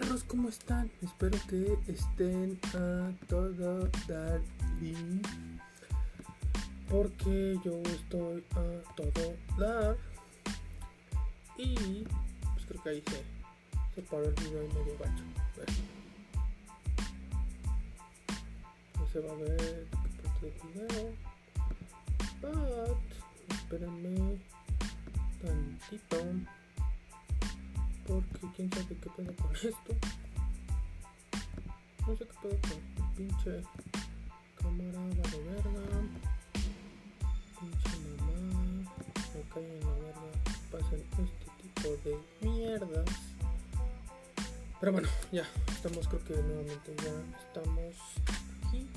perros, ¿cómo están? Espero que estén a todo dar bien. Porque yo estoy a todo dar. Y pues creo que ahí se, se paró el video y medio gacho. No se va a ver parte del video. But espérenme tantito. Porque quién sabe qué pedo con esto. No sé qué pedo con pinche cámara de verga. Pinche mamá. Me caen en la verga. Pasan este tipo de mierdas. Pero bueno, ya. Estamos, creo que nuevamente ya estamos aquí.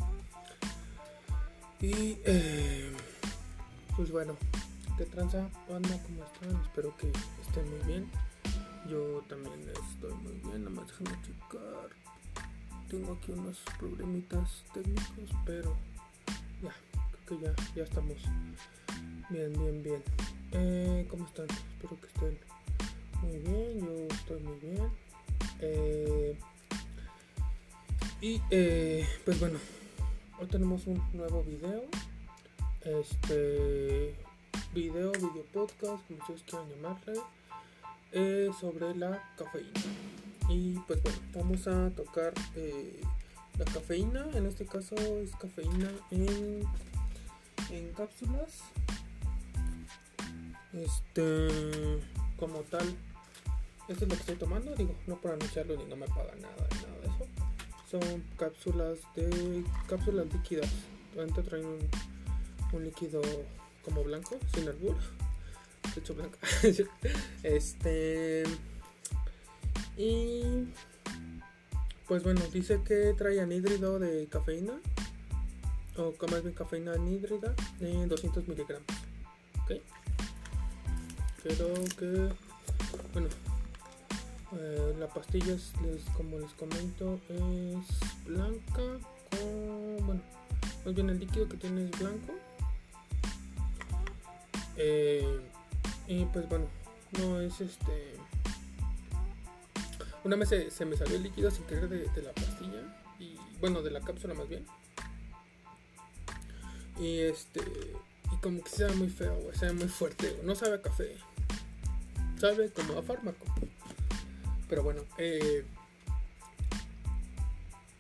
Y eh, pues bueno, ¿qué tranza? Banda, ¿cómo están? Espero que estén muy bien. Yo también estoy muy bien, nada más déjame checar. Tengo aquí unos problemitas técnicos, pero ya, creo que ya, ya estamos bien, bien, bien. Eh, ¿Cómo están? Espero que estén muy bien, yo estoy muy bien. Eh, y eh, pues bueno, hoy tenemos un nuevo video. Este video, video podcast, como ustedes quieran llamarle. Eh, sobre la cafeína. Y pues bueno, vamos a tocar eh, la cafeína, en este caso es cafeína en, en cápsulas. Este, como tal, esto es lo que estoy tomando, digo, no por anunciarlo ni no me paga nada, ni nada de eso. Son cápsulas de cápsulas líquidas. Antes traen un, un líquido como blanco, sin albur Pecho blanco. este. Y. Pues bueno, dice que trae anhídrido de cafeína. O más bien cafeína anhídrida de 200 miligramos. Ok. Creo que. Bueno. Eh, la pastilla, es, como les comento, es blanca con. Bueno, más bien el líquido que tiene es blanco. Eh, y pues bueno, no es este... Una vez se, se me salió el líquido sin querer de, la pastilla, y bueno, de la cápsula más bien. Y este. Y como que sabe muy feo, güey. Sabe muy fuerte. No sabe a café. Sabe como a fármaco. Pero bueno, eh,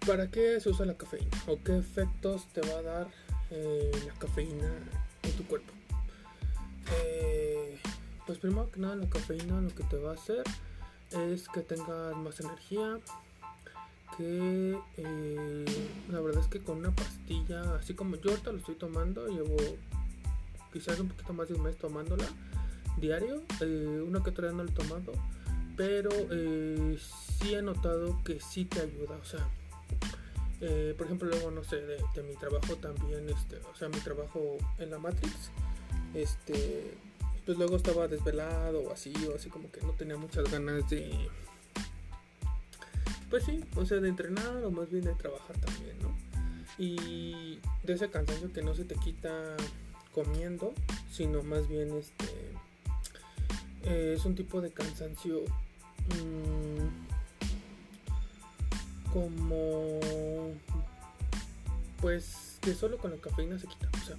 ¿para qué se usa la cafeína? ¿O qué efectos te va a dar eh, la cafeína en tu cuerpo? Eh, pues primero que nada, la cafeína lo que te va a hacer es que tengas más energía, que eh, la verdad es que con una pastilla, así como yo ahorita lo estoy tomando, llevo quizás un poquito más de un mes tomándola diario, eh, una que todavía no lo he tomado, pero eh, sí he notado que sí te ayuda, o sea, eh, por ejemplo luego no sé, de, de, mi trabajo también, este, o sea, mi trabajo en la Matrix, este, pues luego estaba desvelado o así, o así como que no tenía muchas ganas de pues sí, o sea, de entrenar o más bien de trabajar también, ¿no? Y de ese cansancio que no se te quita comiendo, sino más bien este eh, es un tipo de cansancio mmm, como pues que solo con la cafeína se quita, o sea,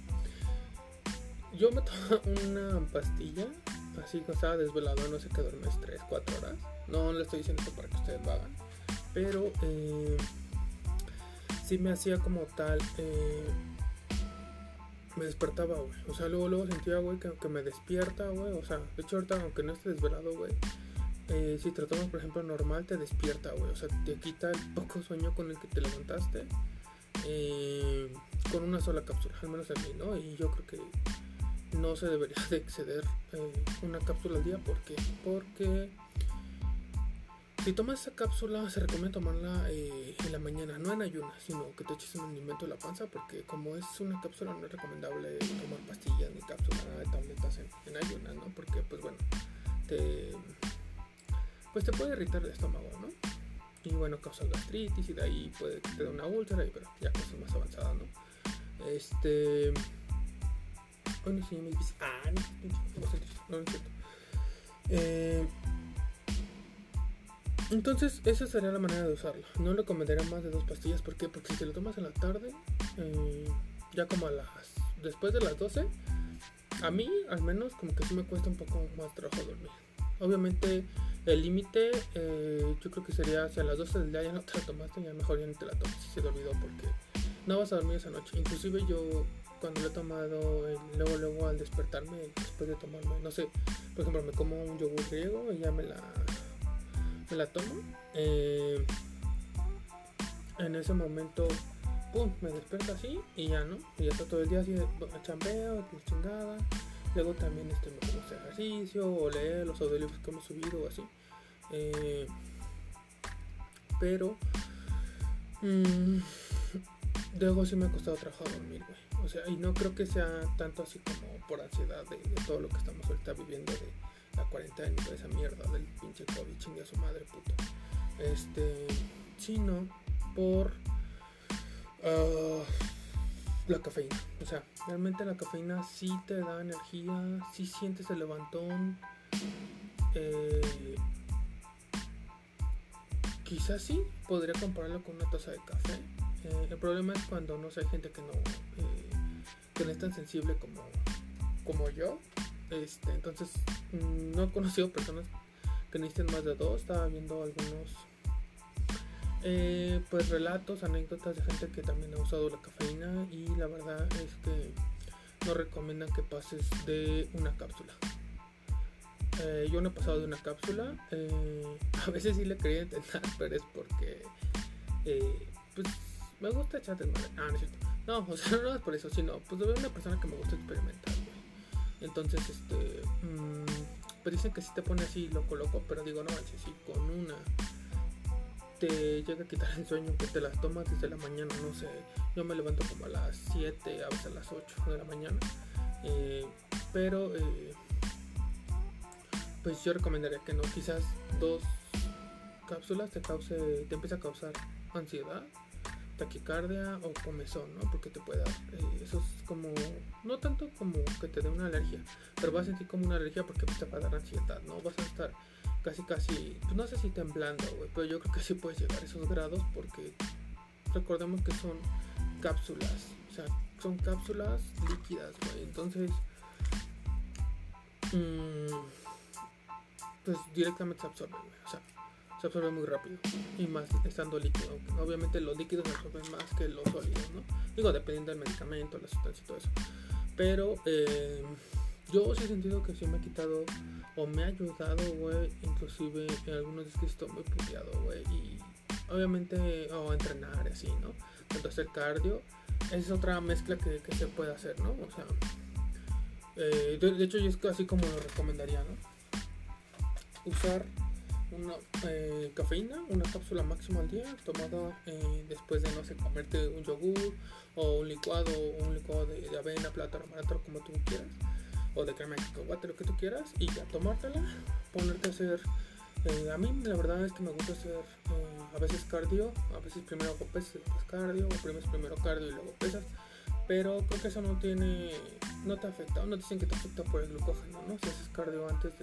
yo me tomo una pastilla así que estaba desvelado, no sé qué duermes 3, 4 horas. No le estoy diciendo esto para que ustedes lo hagan. Pero eh, sí me hacía como tal eh, me despertaba güey. O sea luego luego sentía güey que, que, me despierta güey. O sea de hecho ahorita aunque no esté desvelado güey eh, si tomas por ejemplo normal te despierta güey. O sea te quita el poco sueño con el que te levantaste eh, con una sola cápsula al menos en mí no y yo creo que no se debería de exceder eh, una cápsula al día porque porque si tomas esa cápsula, se recomienda tomarla eh, en la mañana, no en ayunas, sino que te eches un alimento en la panza, porque como es una cápsula, no es recomendable tomar pastillas ni cápsulas, nada de tabletas en, en ayunas, ¿no? Porque, pues bueno, te, pues te puede irritar el estómago, ¿no? Y bueno, causa gastritis y de ahí puede que te dé una úlcera, pero ya cosas más avanzadas, ¿no? Este. Bueno, sí, me dice. Ah, no, no, no, no. Eh. Entonces, esa sería la manera de usarlo. No recomendaría más de dos pastillas. ¿Por qué? Porque si lo tomas en la tarde, eh, ya como a las. después de las 12, a mí al menos, como que sí me cuesta un poco más trabajo dormir. Obviamente, el límite, eh, yo creo que sería hacia las 12 del día ya no te la tomaste, ya mejor ya no te la tomas si se te olvidó, porque no vas a dormir esa noche. Inclusive, yo cuando lo he tomado, eh, luego, luego al despertarme, después de tomarme, no sé, por ejemplo, me como un yogur griego y ya me la me la tomo, eh, en ese momento, pum, me despierto así y ya no, y ya está todo el día así chambeo, chingada. Luego también este, me pongo hacer ejercicio o leer los audiolibros que hemos subido así. Eh, pero, mmm, luego sí me ha costado trabajo dormir. O sea, y no creo que sea tanto así como por ansiedad de, todo lo que estamos ahorita viviendo de la cuarentena y toda esa mierda del pinche COVID, chingue a su madre, puto. Este, sino por uh, la cafeína. O sea, realmente la cafeína sí te da energía, sí sientes el levantón. Eh, quizás sí podría compararlo con una taza de café. Eh, el problema es cuando no sé, hay gente que no, eh, no es tan sensible como, como yo este, entonces, mm, no he conocido personas que necesiten más de dos. Estaba viendo algunos eh, pues relatos, anécdotas de gente que también ha usado la cafeína y la verdad es que no recomiendan que pases de una cápsula. Eh, yo no he pasado de una cápsula. Eh, a veces sí le quería intentar, pero es porque pues me gusta echar. Ah, no es cierto. No, o sea, no es por eso, sino pues de una persona que me gusta experimentar. Entonces, este, mmm, pues dicen que si te pone así loco, loco, pero digo, no manches, si con una te llega a quitar el sueño, que te las tomas desde la mañana, no sé, yo me levanto como a las 7, a veces a las 8 de la mañana, eh, pero eh, pues yo recomendaría que no, quizás dos cápsulas te cause, te empieza a causar ansiedad, taquicardia o comezón, ¿no? Porque te puede dar, eh, eso es como, no tanto como que te dé una alergia, pero vas a sentir como una alergia porque te va a dar ansiedad, ¿no? Vas a estar casi casi, pues no sé si temblando, güey, pero yo creo que sí puedes llegar a esos grados porque recordemos que son cápsulas, o sea, son cápsulas líquidas, güey, entonces, mm, pues directamente se absorben, güey, o sea, se absorbe muy rápido y más estando líquido. Obviamente los líquidos se absorben más que los sólidos, ¿no? Digo, dependiendo del medicamento, la sustancia y todo eso. Pero eh, yo sí he sentido que sí me ha quitado o me ha ayudado, güey, inclusive en algunos días que estoy muy puteado, güey, y obviamente, o entrenar así, ¿no? Tanto hacer cardio, es otra mezcla que, se puede hacer, ¿no? O sea, eh, de, de hecho yo es casi como lo recomendaría, ¿no? Usar una eh, cafeína, una cápsula máxima al día, tomada eh, después de, no sé, comerte un yogur o un licuado, o un licuado de, avena, plátano, plátano, como tú quieras, o de crema de cacahuate, lo que tú quieras, y ya tomártela, ponerte a hacer. Eh, a mí la verdad es que me gusta hacer a veces cardio, a veces primero hago pesas, después cardio, o primero, primero cardio y luego pesas, pero creo que eso no tiene, no te afecta, no dicen que te afecta por el glucógeno, ¿no? Si haces cardio antes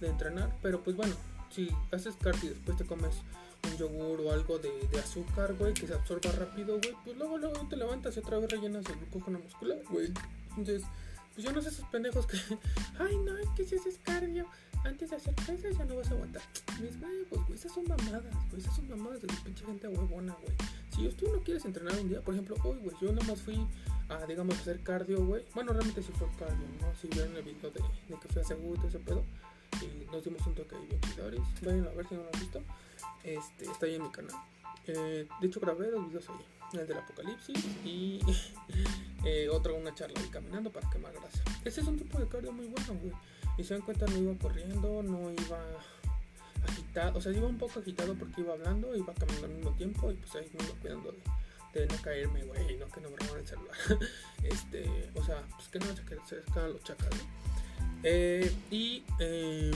de entrenar, pero pues bueno, si haces cardio y después te comes un yogur o algo de, azúcar, güey, que se absorba rápido, güey, pues luego, luego te levantas y otra vez rellenas el glucógeno muscular, güey. Entonces, pues yo no sé esos pendejos que, ay, no, es que si haces cardio antes de hacer pesas ya no vas a aguantar. Mis huevos, güey, esas son mamadas, güey, esas son mamadas de la pinche gente huevona, güey. Si tú no quieres entrenar un día, por ejemplo, hoy, güey, yo nada más fui a, digamos, hacer cardio, güey. Bueno, realmente sí fue cardio, ¿no? Si vieron el video de, que fui a y ese pedo y nos dimos un toque bien chidores. Vayan a ver si no lo han visto. Este, está ahí en mi canal. Eh, de hecho, grabé dos videos ahí: el del apocalipsis y eh, otro, una charla ahí caminando para quemar grasa. Ese es un tipo de cardio muy bueno, güey. Y se dan cuenta, no iba corriendo, no iba agitado. O sea, iba un poco agitado porque iba hablando, iba caminando al mismo tiempo y pues ahí me iba cuidando de, de no caerme, güey, no que no me roban el celular. este, o sea, pues que no se quedan los chacas, ¿no? Eh, y, eh,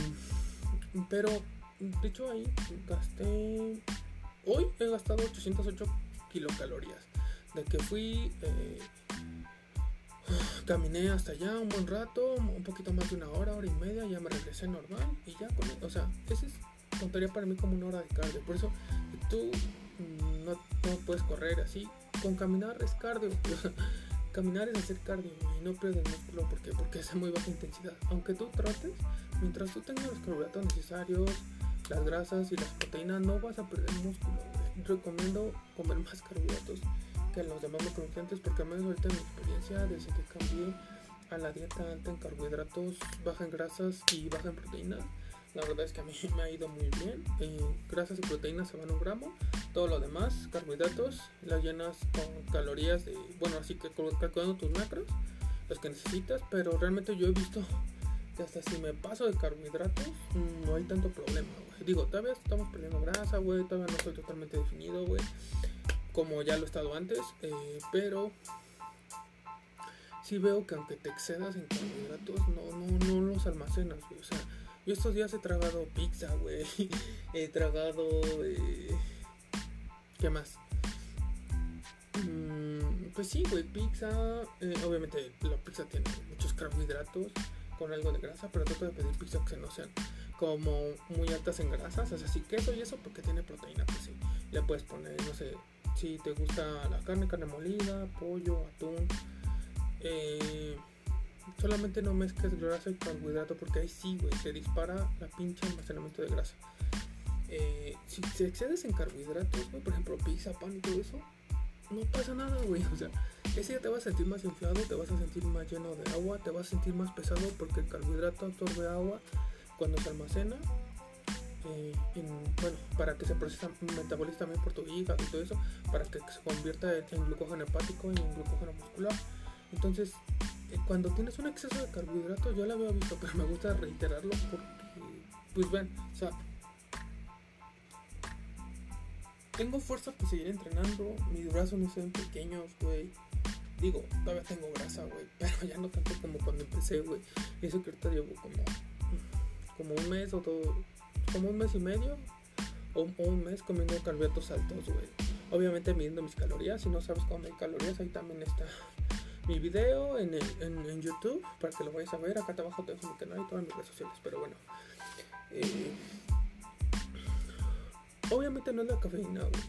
pero, de hecho ahí gasté, hoy he gastado 808 kilocalorías. De que fui, eh, caminé hasta allá un buen rato, un poquito más de una hora, hora y media, ya me regresé normal y ya con, o sea, ese es, contaría para mí como una hora de cardio. Por eso tú no, no puedes correr así, con caminar es cardio. Caminar es hacer cardio y no perder músculo porque, porque es muy baja intensidad. Aunque tú trates, mientras tú tengas los carbohidratos necesarios, las grasas y las proteínas, no vas a perder músculo. Recomiendo comer más carbohidratos que los demás macronutrientes porque al menos ahorita en mi experiencia, desde que cambié a la dieta alta en carbohidratos, baja en grasas y baja en proteínas, la verdad es que a mí me ha ido muy bien. Grasas y proteínas se van un gramo. Todo lo demás, carbohidratos, las llenas con calorías de. Bueno, así que calculando tus macros, los que necesitas. Pero realmente yo he visto que hasta si me paso de carbohidratos, no hay tanto problema. Digo, todavía estamos perdiendo grasa, güey. Todavía no estoy totalmente definido, güey. Como ya lo he estado antes. Eh, pero sí veo que aunque te excedas en carbohidratos, no, no, no los almacenas. O sea yo estos días he tragado pizza, güey. He tragado... Eh... ¿Qué más? Mm, pues sí, güey, pizza. Eh, obviamente la pizza tiene muchos carbohidratos con algo de grasa, pero trato de pedir pizza que no sean como muy altas en grasas. O sea, sí queso y eso porque tiene proteína, pues sí. Le puedes poner, no sé, si te gusta la carne, carne molida, pollo, atún. Eh solamente no mezcles grasa y carbohidrato porque ahí sí, güey, se dispara la pinche almacenamiento de grasa. Eh, si excedes en carbohidratos, por ejemplo, pizza, pan y todo eso, no pasa nada, güey. O sea, ese día te vas a sentir más inflado, te vas a sentir más lleno de agua, te vas a sentir más pesado porque el carbohidrato absorbe agua cuando se almacena. Eh, en, bueno, para que se procesa, metaboliza también por tu hígado y todo eso, para que se convierta en glucógeno hepático y en glucógeno muscular. Entonces, cuando tienes un exceso de carbohidratos, yo lo había visto, pero me gusta reiterarlo porque, pues ven, o sea, tengo fuerza para seguir entrenando, mis brazos no se ven pequeños, güey. Digo, todavía tengo grasa, güey, pero ya no tanto como cuando empecé, güey. Eso que ahorita llevo como como un mes o todo, como un mes y medio o, un mes comiendo carbohidratos altos, güey. Obviamente midiendo mis calorías. Si no sabes cómo medir calorías, ahí también está mi video en, el- en, YouTube para que lo vayas a ver. Acá abajo dejo mi canal y todas mis redes sociales. Pero bueno, eh, obviamente no es la cafeína, güey,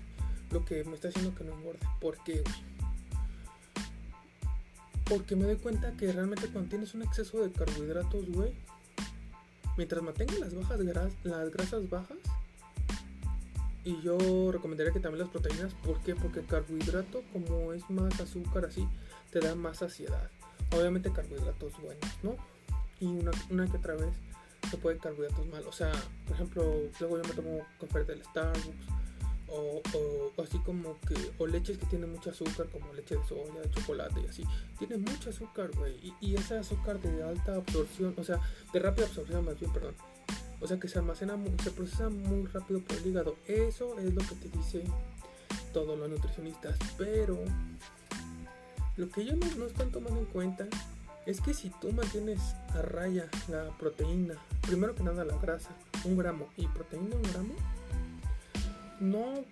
lo que me está haciendo que no engorde. ¿Por qué? Porque me doy cuenta que realmente cuando tienes un exceso de carbohidratos, güey, mientras mantengas las bajas gras- las grasas bajas, y yo recomendaría que también las proteínas, ¿por qué? Porque el carbohidrato, como es más azúcar así, te da más saciedad. Obviamente carbohidratos buenos, ¿no? Y una, que otra vez se puede carbohidratos malos. O sea, por ejemplo, luego yo me tomo café del Starbucks. O, así como que, o leches que tienen mucho azúcar, como leche de soya, de chocolate y así. Tiene mucho azúcar, güey. Y, ese azúcar de alta absorción, o sea, de rápida absorción más bien, perdón. O sea que se almacena, se procesa muy rápido por el hígado. Eso es lo que te dice todos los nutricionistas. Pero lo que ellos no, no están tomando en cuenta es que si tú mantienes a raya la proteína, primero que nada la grasa, un gramo, y proteína un gramo, no,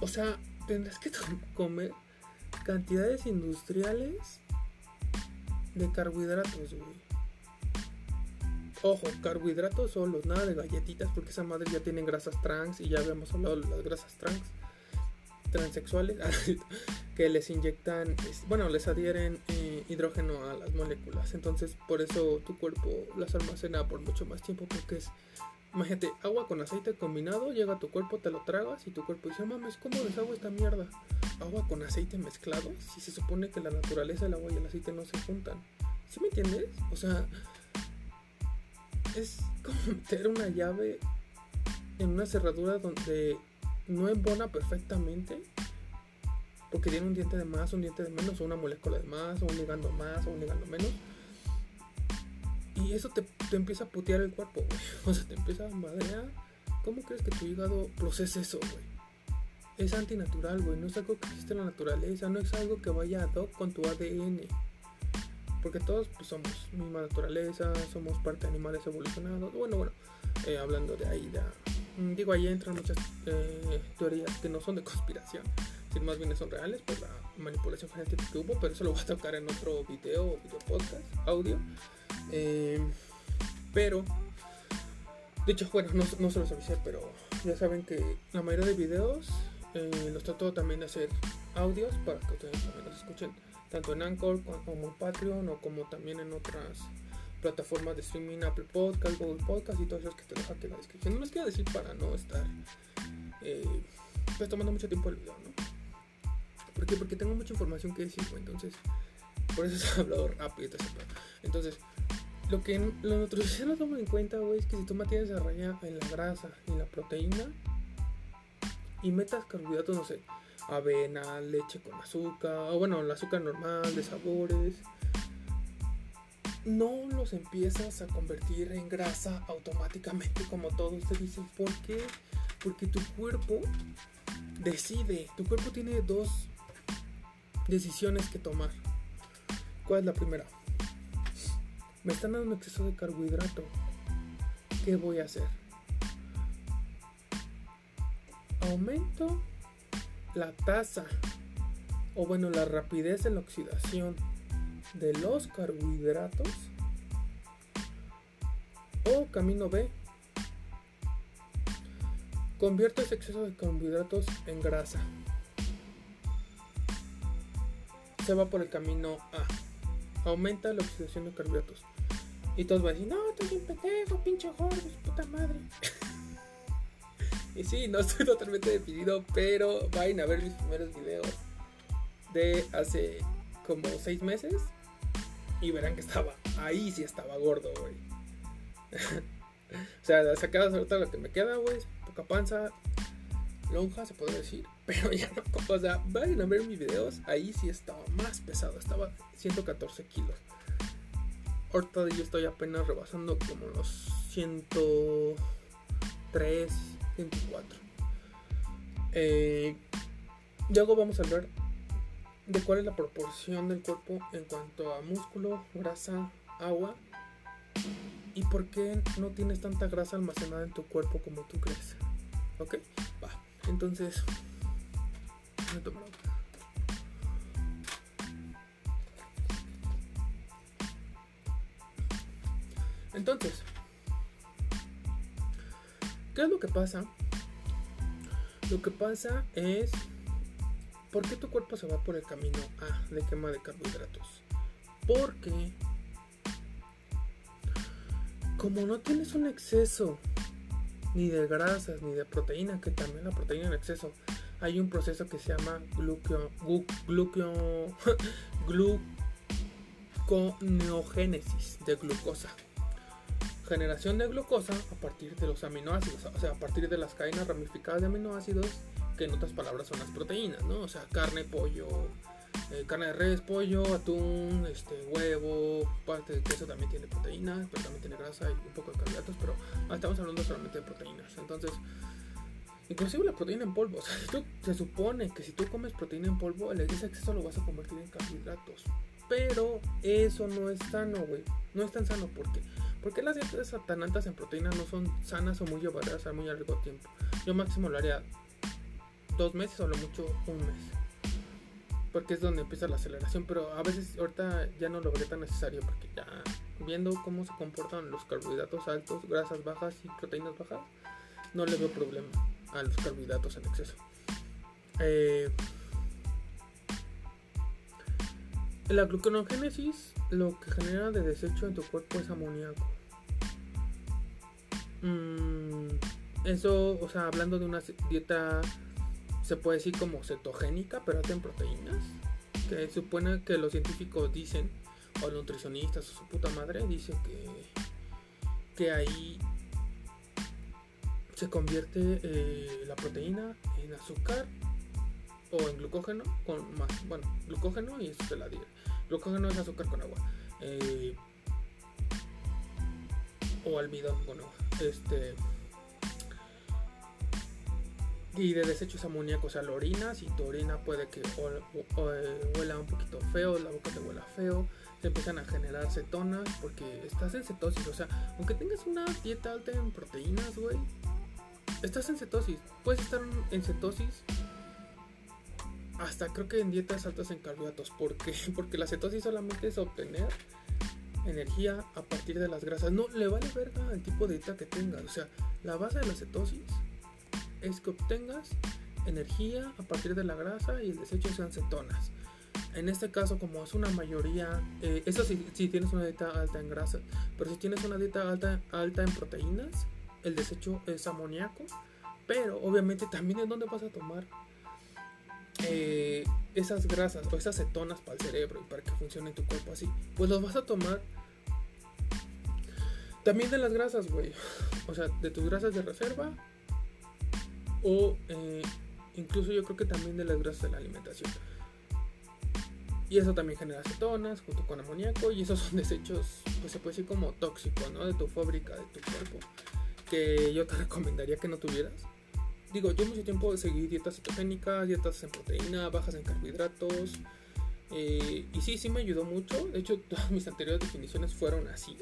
o sea, tendrás que comer cantidades industriales de carbohidratos, güey. Ojo, carbohidratos solos, nada de galletitas, porque esa madre ya tienen grasas trans y ya habíamos hablado de las grasas trans, transexuales, que les inyectan, bueno, les adhieren eh, hidrógeno a las moléculas. Entonces, por eso tu cuerpo las almacena por mucho más tiempo, porque es, imagínate, agua con aceite combinado, llega a tu cuerpo, te lo tragas y tu cuerpo dice, mames, ¿cómo deshago esta mierda? Agua con aceite mezclado, si se supone que la naturaleza del agua y el aceite no se juntan. ¿Sí me entiendes? O sea, es como meter una llave en una cerradura donde no embona perfectamente porque tiene un diente de más, un diente de menos, o una molécula de más, o un ligando más, o un ligando menos. Y eso te, te empieza a putear el cuerpo, güey. O sea, te empieza a madrear. ¿Cómo crees que tu hígado procesa eso, güey? Es antinatural, güey. No es algo que existe en la naturaleza, no es algo que vaya ad hoc con tu ADN. Porque todos pues, somos misma naturaleza, somos parte de animales evolucionados. Bueno, bueno, eh, hablando de ahí, mm, digo, ahí entran muchas eh, teorías que no son de conspiración, sino más bien son reales por la manipulación genética que hubo, pero eso lo voy a tocar en otro video o video podcast, audio. Eh, pero, de hecho, bueno, no, no se los avisé, pero ya saben que la mayoría de videos eh, los trato también de hacer audios para que ustedes también los escuchen tanto en Anchor co- como en Patreon o como también en otras plataformas de streaming, Apple Podcast, Google Podcast y todas esas que te dejo aquí en la descripción. No les quiero decir para no estar eh, pues tomando mucho tiempo el video, ¿no? ¿Por qué? Porque tengo mucha información que decir, entonces por eso se ha hablado rápido. Entonces, lo que los nutricionistas no toman en cuenta, güey, es que si tú mantienes a raya en la grasa y en la proteína y metas carbohidratos, no sé, avena, leche con azúcar, o bueno, el azúcar normal, de sabores, no los empiezas a convertir en grasa automáticamente como todos te dicen. ¿Por qué? Porque tu cuerpo decide, tu cuerpo tiene dos decisiones que tomar. ¿Cuál es la primera? Me están dando un exceso de carbohidrato. ¿Qué voy a hacer? Aumento la tasa o bueno la rapidez de la oxidación de los carbohidratos o camino B. Convierto ese exceso de carbohidratos en grasa. Se va por el camino A. Aumenta la oxidación de carbohidratos. Y todos van a decir no eres un pendejo pinche gordo puta madre y sí, no estoy totalmente definido, pero vayan a ver mis primeros videos de hace como 6 meses y verán que estaba ahí, sí estaba gordo, güey. o sea, sacadas ahorita lo que me queda, güey, poca panza, lonja, se podría decir, pero ya no. O sea, vayan a ver mis videos, ahí sí estaba más pesado, estaba 114 kilos. Ahorita yo estoy apenas rebasando como los 103 24. Eh, luego vamos a hablar de cuál es la proporción del cuerpo en cuanto a músculo, grasa, agua ¿Y por qué no tienes tanta grasa almacenada en tu cuerpo como tú crees? ¿Ok? Va. Entonces. Entonces, ¿qué es lo que pasa? Lo que pasa es, ¿por qué tu cuerpo se va por el camino A de quema de carbohidratos? Porque, como no tienes un exceso ni de grasas ni de proteína, que también la proteína en exceso, hay un proceso que se llama gluceo, gluconeogénesis de glucosa generación de glucosa a partir de los aminoácidos, o sea, a partir de las cadenas ramificadas de aminoácidos, que en otras palabras son las proteínas, ¿no? O sea, carne, pollo, eh, carne de res, pollo, atún, este, huevo, parte de queso también tiene proteínas, pero también tiene grasa y un poco de carbohidratos, pero ah, estamos hablando solamente de proteínas. Entonces, inclusive la proteína en polvo, o sea, si tú- se supone que si tú comes proteína en polvo, el exceso lo vas a convertir en carbohidratos. Pero eso no es sano, güey. No es tan sano porque ¿Por qué las dietas tan altas en proteína no son sanas o muy llevaderas a muy largo tiempo? Yo máximo lo haría dos meses o lo mucho un mes. Porque es donde empieza la aceleración. Pero a veces ahorita ya no lo vería tan necesario porque ya viendo cómo se comportan los carbohidratos altos, grasas bajas y proteínas bajas, no le veo problema a los carbohidratos en exceso. Eh, la gluconogénesis lo que genera de desecho en tu cuerpo es amoníaco. Mm, eso, o sea, hablando de una dieta, se puede decir como cetogénica, pero alta proteínas. Que supone que los científicos dicen, o nutricionistas, o su puta madre, dicen que, que ahí se convierte eh, la proteína en azúcar o en glucógeno con más, bueno, glucógeno y eso te la diré. Glucógeno es azúcar con agua. eh, o almidón con agua. Este. Y de desechos amoníacos, sea, la orina, si tu orina puede que eh, huela un poquito feo, la boca te huela feo, te empiezan a generar cetonas porque estás en cetosis, o sea, aunque tengas una dieta alta en proteínas, güey, estás en cetosis, puedes estar en cetosis hasta creo que en dietas altas en carbohidratos. ¿Por qué? Porque la cetosis solamente es obtener energía a partir de las grasas. No le vale verga el tipo de dieta que tengas. O sea, la base de la cetosis es que obtengas energía a partir de la grasa y el desecho sean cetonas. En este caso, como es una mayoría, eh, eso si, si tienes una dieta alta en grasa, pero si tienes una dieta alta, alta en proteínas, el desecho es amoníaco. Pero obviamente también es donde vas a tomar eh, esas grasas o esas cetonas para el cerebro y para que funcione tu cuerpo así, pues los vas a tomar también de las grasas, güey. O sea, de tus grasas de reserva o eh, incluso yo creo que también de las grasas de la alimentación. Y eso también genera cetonas junto con amoníaco y esos son desechos, pues se puede decir como tóxicos, ¿no? De tu fábrica, de tu cuerpo, que yo te recomendaría que no tuvieras digo, yo mucho tiempo seguí dietas cetogénicas, dietas en proteína, bajas en carbohidratos. eh, y sí, sí me ayudó mucho. De hecho, todas mis anteriores definiciones fueron así.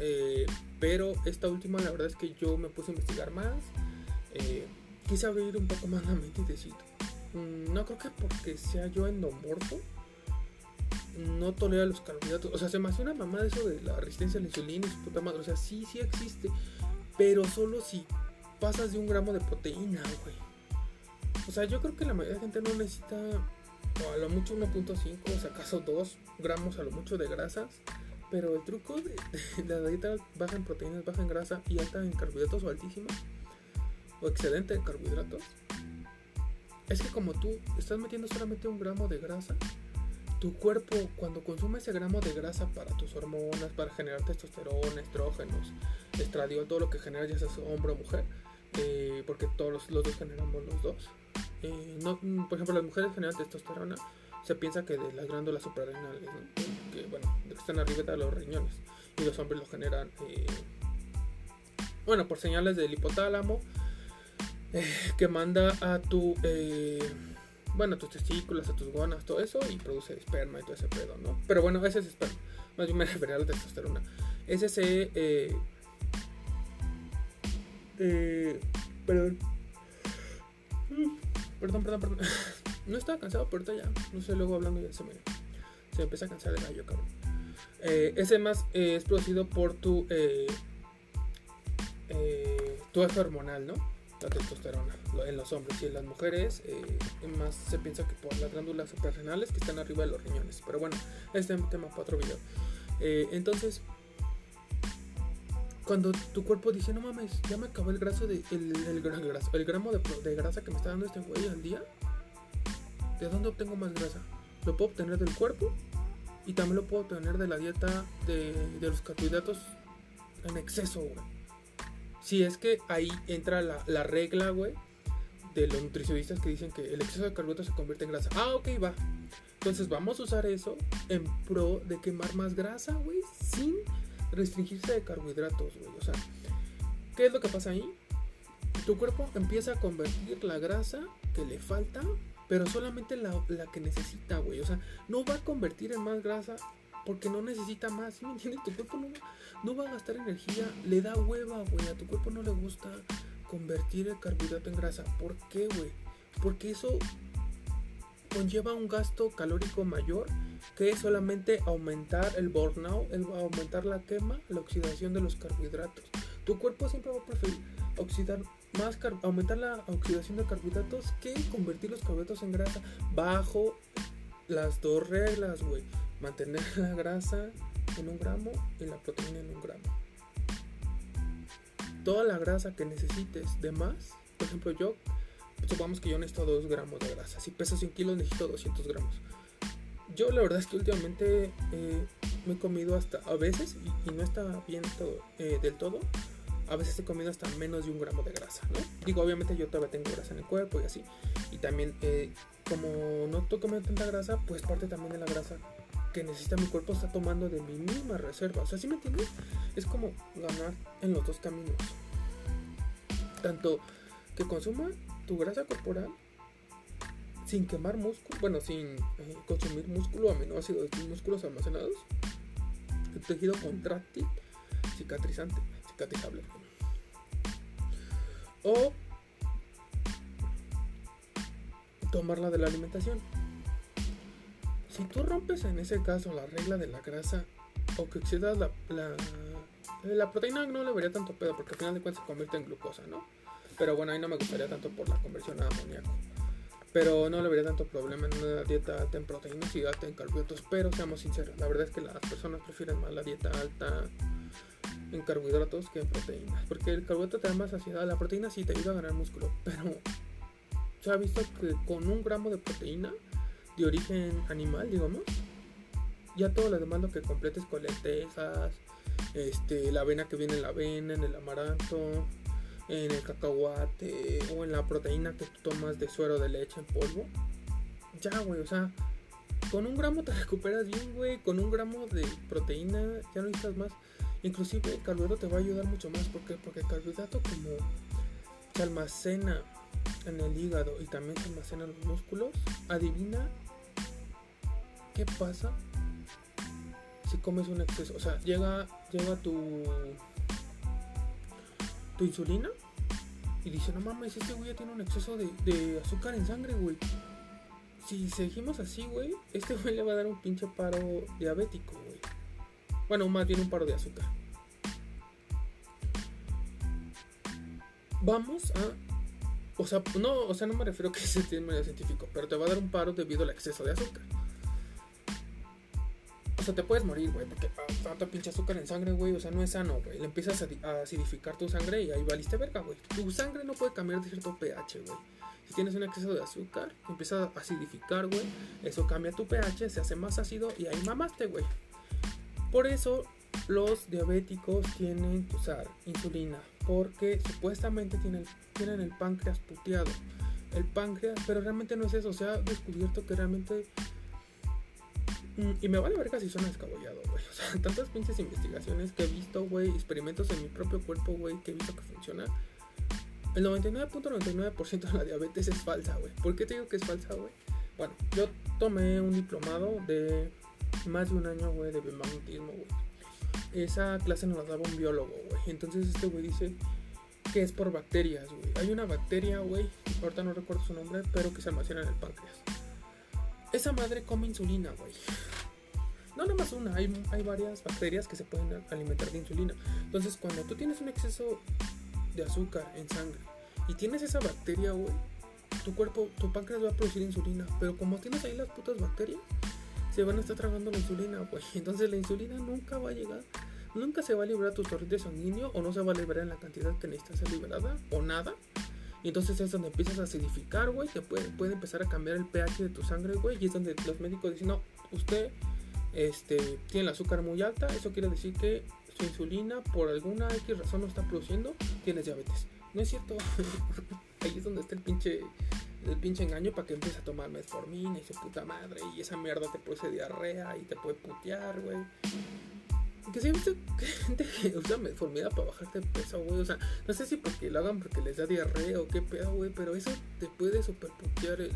Eh, pero esta última, la verdad es que yo me puse a investigar más. Quise abrir un poco más la mente y decir, mm, no creo que porque sea yo endomorfo, no tolera los carbohidratos. O sea, se me hace una mamada eso de la resistencia a la insulina y su puta madre. O sea, sí, sí existe. Pero solo si pasas de un gramo de proteína, güey. O sea, yo creo que la mayoría de gente no necesita, a lo mucho 1.5, o sea, acaso 2 gramos a lo mucho de grasas. Pero el truco de, de la dieta baja en proteínas, baja en grasa y alta en carbohidratos o altísima, o excedente de carbohidratos, es que como tú estás metiendo solamente un gramo de grasa, tu cuerpo cuando consume ese gramo de grasa para tus hormonas, para generar testosterona, estrógenos, estradiol, todo lo que genera ya sea hombre o mujer, eh, porque todos los, dos generamos los dos. Eh, no, mm, por ejemplo, las mujeres generan testosterona, se piensa que de las glándulas suprarrenales, ¿no? que bueno, están arriba de los riñones, y los hombres lo generan, eh, bueno, por señales del hipotálamo, eh, que manda a tu, eh, bueno, a tus testículos, a tus gonas, todo eso, y produce esperma y todo ese pedo, ¿no? Pero bueno, ese es esperma, más bien me refería a la testosterona. ese se... eh, eh, perdón. Mm, Perdón, perdón, perdón. No estaba cansado, pero ahorita ya. No sé, luego hablando ya se me, se me empieza a cansar el gallo, cabrón. Ese más es producido por tu, eh, tu eje hormonal, ¿no? La testosterona en los hombres y en las mujeres eh, más se piensa que por las glándulas suprarrenales que están arriba de los riñones. Pero bueno, este es un tema para otro video. Eh, entonces, cuando tu cuerpo dice, no mames, ya me acabó el graso de el, el, graso- el gramo de grasa que me está dando este güey al día, ¿de dónde obtengo más grasa? Lo puedo obtener del cuerpo y también lo puedo obtener de la dieta de, de los carbohidratos en exceso, güey. Si es que ahí entra la, la regla, güey, de los nutricionistas que dicen que el exceso de carbohidratos se convierte en grasa. Ah, ok, va. Entonces vamos a usar eso en pro de quemar más grasa, güey, sin restringirse de carbohidratos, güey. O sea, ¿qué es lo que pasa ahí? Tu cuerpo empieza a convertir la grasa que le falta, pero solamente la, la que necesita, güey. O sea, no va a convertir en más grasa porque no necesita más, ¿sí me entiendes? Tu cuerpo no, va a gastar energía, le da hueva, güey. A tu cuerpo no le gusta convertir el carbohidrato en grasa. ¿Por qué, güey? Porque eso conlleva un gasto calórico mayor que solamente aumentar el burnout, aumentar la quema, la oxidación de los carbohidratos. Tu cuerpo siempre va a preferir oxidar más aumentar la oxidación de carbohidratos que convertir los carbohidratos en grasa bajo las dos reglas, güey. Mantener la grasa en un gramo y la proteína en un gramo. Toda la grasa que necesites de más, por ejemplo yo, supongamos que yo necesito 2 gramos de grasa. Si peso 100 kilos necesito 200 gramos. Yo la verdad es que últimamente eh, me he comido hasta, a veces, y, no está bien eh, del todo, a veces he comido hasta menos de un gramo de grasa, ¿no? Digo, obviamente yo todavía tengo grasa en el cuerpo y así. Y también, eh, como no estoy comiendo tanta grasa, pues parte también de la grasa que necesita mi cuerpo está tomando de mi misma reserva. O sea, ¿sí me entiendes? Es como ganar en los dos caminos. Tanto que consuma tu grasa corporal sin quemar músculo, bueno, sin eh, consumir músculo, aminoácidos y músculos almacenados, el tejido contráctil, cicatrizante, cicatrizable. O tomarla de la alimentación. Si tú rompes en ese caso la regla de la grasa o que la, la, la proteína, no le vería tanto pedo porque al final de cuentas se convierte en glucosa, ¿no? Pero bueno, ahí no me gustaría tanto por la conversión a amoníaco. Pero no le vería tanto problema en una dieta alta en proteínas y alta en carbohidratos. Pero seamos sinceros, la verdad es que las personas prefieren más la dieta alta en carbohidratos que en proteínas. Porque el carbohidrato te da más saciedad. La proteína sí te ayuda a ganar músculo. Pero se ha visto que con un gramo de proteína de origen animal, digamos, ya todo lo demás lo que completes con lentejas, este, la avena que viene en la avena, en el amaranto, en el cacahuate o en la proteína que tú tomas de suero de leche en polvo. Ya, güey, o sea, con un gramo te recuperas bien, güey. Con un gramo de proteína ya no necesitas más. Inclusive el carbohidrato te va a ayudar mucho más. ¿Por? Porque el carbohidrato como se almacena en el hígado y también se almacena en los músculos, adivina qué pasa si comes un exceso. O sea, llega, llega tu tu insulina y dice, no mames, este güey ya tiene un exceso de, azúcar en sangre, güey. Si seguimos así, güey, este güey le va a dar un pinche paro diabético, güey. Bueno, más bien un paro de azúcar. Vamos a... O sea, no, o sea, no me refiero a que ese término científico, pero te va a dar un paro debido al exceso de azúcar. O sea, te puedes morir, güey, porque ah, tanto pinche azúcar en sangre, güey, o sea, no es sano, güey. Le empiezas a, di- a acidificar tu sangre y ahí valiste verga, güey. Tu sangre no puede cambiar de cierto pH, güey. Si tienes un exceso de azúcar, empieza a acidificar, güey. Eso cambia tu pH, se hace más ácido y ahí mamaste, güey. Por eso los diabéticos tienen que usar insulina, porque supuestamente tienen, tienen el páncreas puteado. El páncreas, pero realmente no es eso. Se ha descubierto que realmente Mm, Y me vale verga si suena descabellado, güey. O sea, tantas pinches investigaciones que he visto, güey, experimentos en mi propio cuerpo, güey, que he visto que funciona. El 99.99% de la diabetes es falsa, güey. ¿Por qué te digo que es falsa, güey? Bueno, yo tomé un diplomado de más de un año, güey, de biomagnetismo, güey. esa clase nos la daba un biólogo, güey. Entonces este güey dice que es por bacterias, güey. Hay una bacteria, güey, ahorita no recuerdo su nombre, pero que se almacena en el páncreas. Esa madre come insulina, güey. No nada más una, hay, hay varias bacterias que se pueden alimentar de insulina. Entonces cuando tú tienes un exceso de azúcar en sangre y tienes esa bacteria, güey, tu cuerpo, tu páncreas va a producir insulina. Pero como tienes ahí las putas bacterias, se van a estar tragando la insulina, güey. Entonces la insulina nunca va a llegar, nunca se va a liberar tu torrente sanguíneo o no se va a liberar en la cantidad que necesitas ser liberada o nada. Y entonces es donde empiezas a acidificar, güey, que puede, puede empezar a cambiar el pH de tu sangre, güey. Y es donde los médicos dicen, no, usted este, tiene el azúcar muy alta, eso quiere decir que su insulina por alguna X razón no está produciendo, tienes diabetes. No es cierto. Ahí es donde está el pinche el pinche engaño para que empieces a tomar metformina y su puta madre y esa mierda te produce diarrea y te puede putear, güey. Que si gente usa metformina para bajarte de peso, güey. O sea, no sé si porque lo hagan porque les da diarrea o qué pedo, güey. Pero eso te puede super putear el.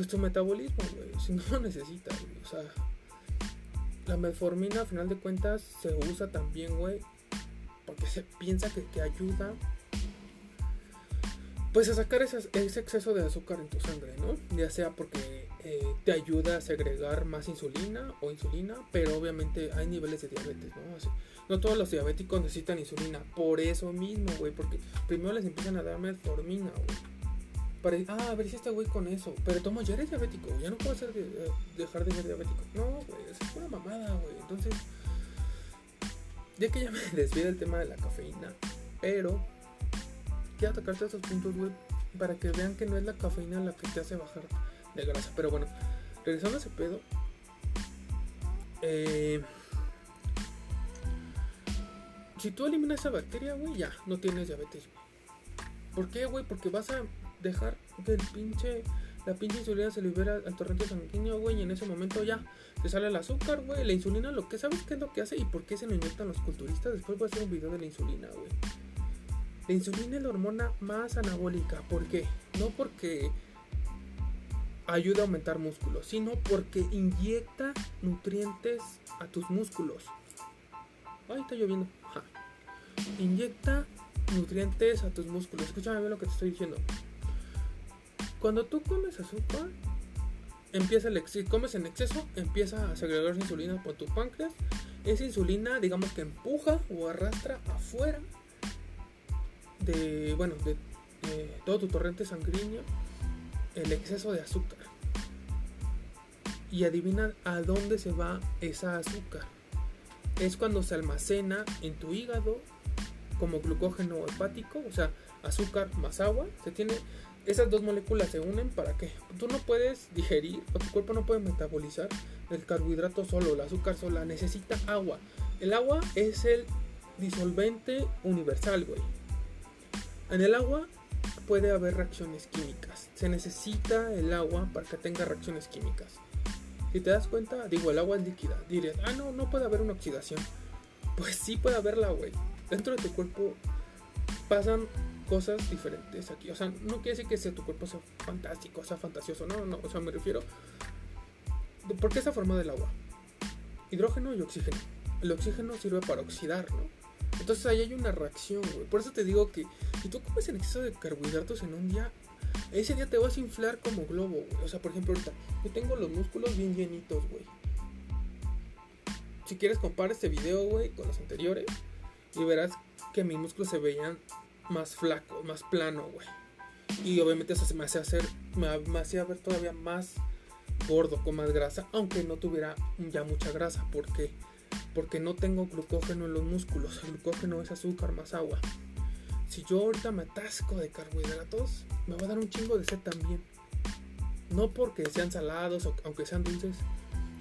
Pues tu metabolismo, güey. Si no lo necesitas, güey. O sea, la metformina, a final de cuentas, se usa también, güey. Porque se piensa que, que ayuda pues a sacar ese, exceso de azúcar en tu sangre, ¿no? Ya sea porque eh, te ayuda a segregar más insulina o insulina, pero obviamente hay niveles de diabetes, ¿no? No todos los diabéticos necesitan insulina, por eso mismo, güey, porque primero les empiezan a dar metformina, güey. Para, ah, a ver si este güey con eso. Pero tomo, ya eres diabético, ya no puedo hacer de, dejar de ser diabético. No, güey, es una mamada, güey. Entonces, ya que ya me desvío del tema de la cafeína, pero quiero tocar todos esos puntos, güey, para que vean que no es la cafeína la que te hace bajar de grasa. Pero bueno, regresando a ese pedo. Eh, si tú eliminas esa bacteria, güey, ya, no tienes diabetes, ¿Por qué, güey? Porque vas a dejar que el pinche, la pinche insulina se libera al torrente sanguíneo, güey, y en ese momento ya te sale el azúcar, güey, la insulina, lo que sabes qué es lo que hace y por qué se lo inyectan los culturistas. Después voy a hacer un video de la insulina, güey. La insulina es la hormona más anabólica. ¿Por qué? No porque ayuda a aumentar músculos, sino porque inyecta nutrientes a tus músculos. Ay, está lloviendo. Inyecta nutrientes a tus músculos. Escúchame bien lo que te estoy diciendo. Cuando tú comes azúcar, empieza el si comes en exceso, empieza a segregar insulina por tu páncreas. Esa insulina, digamos que empuja o arrastra afuera de, bueno, de todo tu torrente sanguíneo el exceso de azúcar. Y adivina a dónde se va esa azúcar. Es cuando se almacena en tu hígado como glucógeno hepático, o sea, azúcar más agua. Se tiene esas dos moléculas se unen para que tú no puedes digerir o tu cuerpo no puede metabolizar el carbohidrato solo, el azúcar sola, necesita agua. El agua es el disolvente universal, güey. En el agua puede haber reacciones químicas. Se necesita el agua para que tenga reacciones químicas. Si te das cuenta, digo, el agua es líquida. Dirías, ah, no, no puede haber una oxidación. Pues sí puede haberla, güey. Dentro de tu cuerpo pasan cosas diferentes aquí. O sea, no quiere decir que sea tu cuerpo sea fantástico, sea fantasioso. No, no, o sea, me refiero. ¿Por qué está formado el agua? Hidrógeno y oxígeno. El oxígeno sirve para oxidar, ¿no? Entonces ahí hay una reacción, güey. Por eso te digo que si tú comes en exceso de carbohidratos en un día, ese día te vas a inflar como globo, güey. O sea, por ejemplo, ahorita yo tengo los músculos bien llenitos, güey. Si quieres compara este video, güey, con los anteriores y verás que mis músculos se veían más flacos, más plano, güey. Y obviamente eso se me hace hacer, me, me hacía ver todavía más gordo, con más grasa, aunque no tuviera ya mucha grasa. ¿Por qué? porque no tengo glucógeno en los músculos. El glucógeno es azúcar más agua. Si yo ahorita me atasco de carbohidratos, me va a dar un chingo de sed también. No porque sean salados o aunque sean dulces,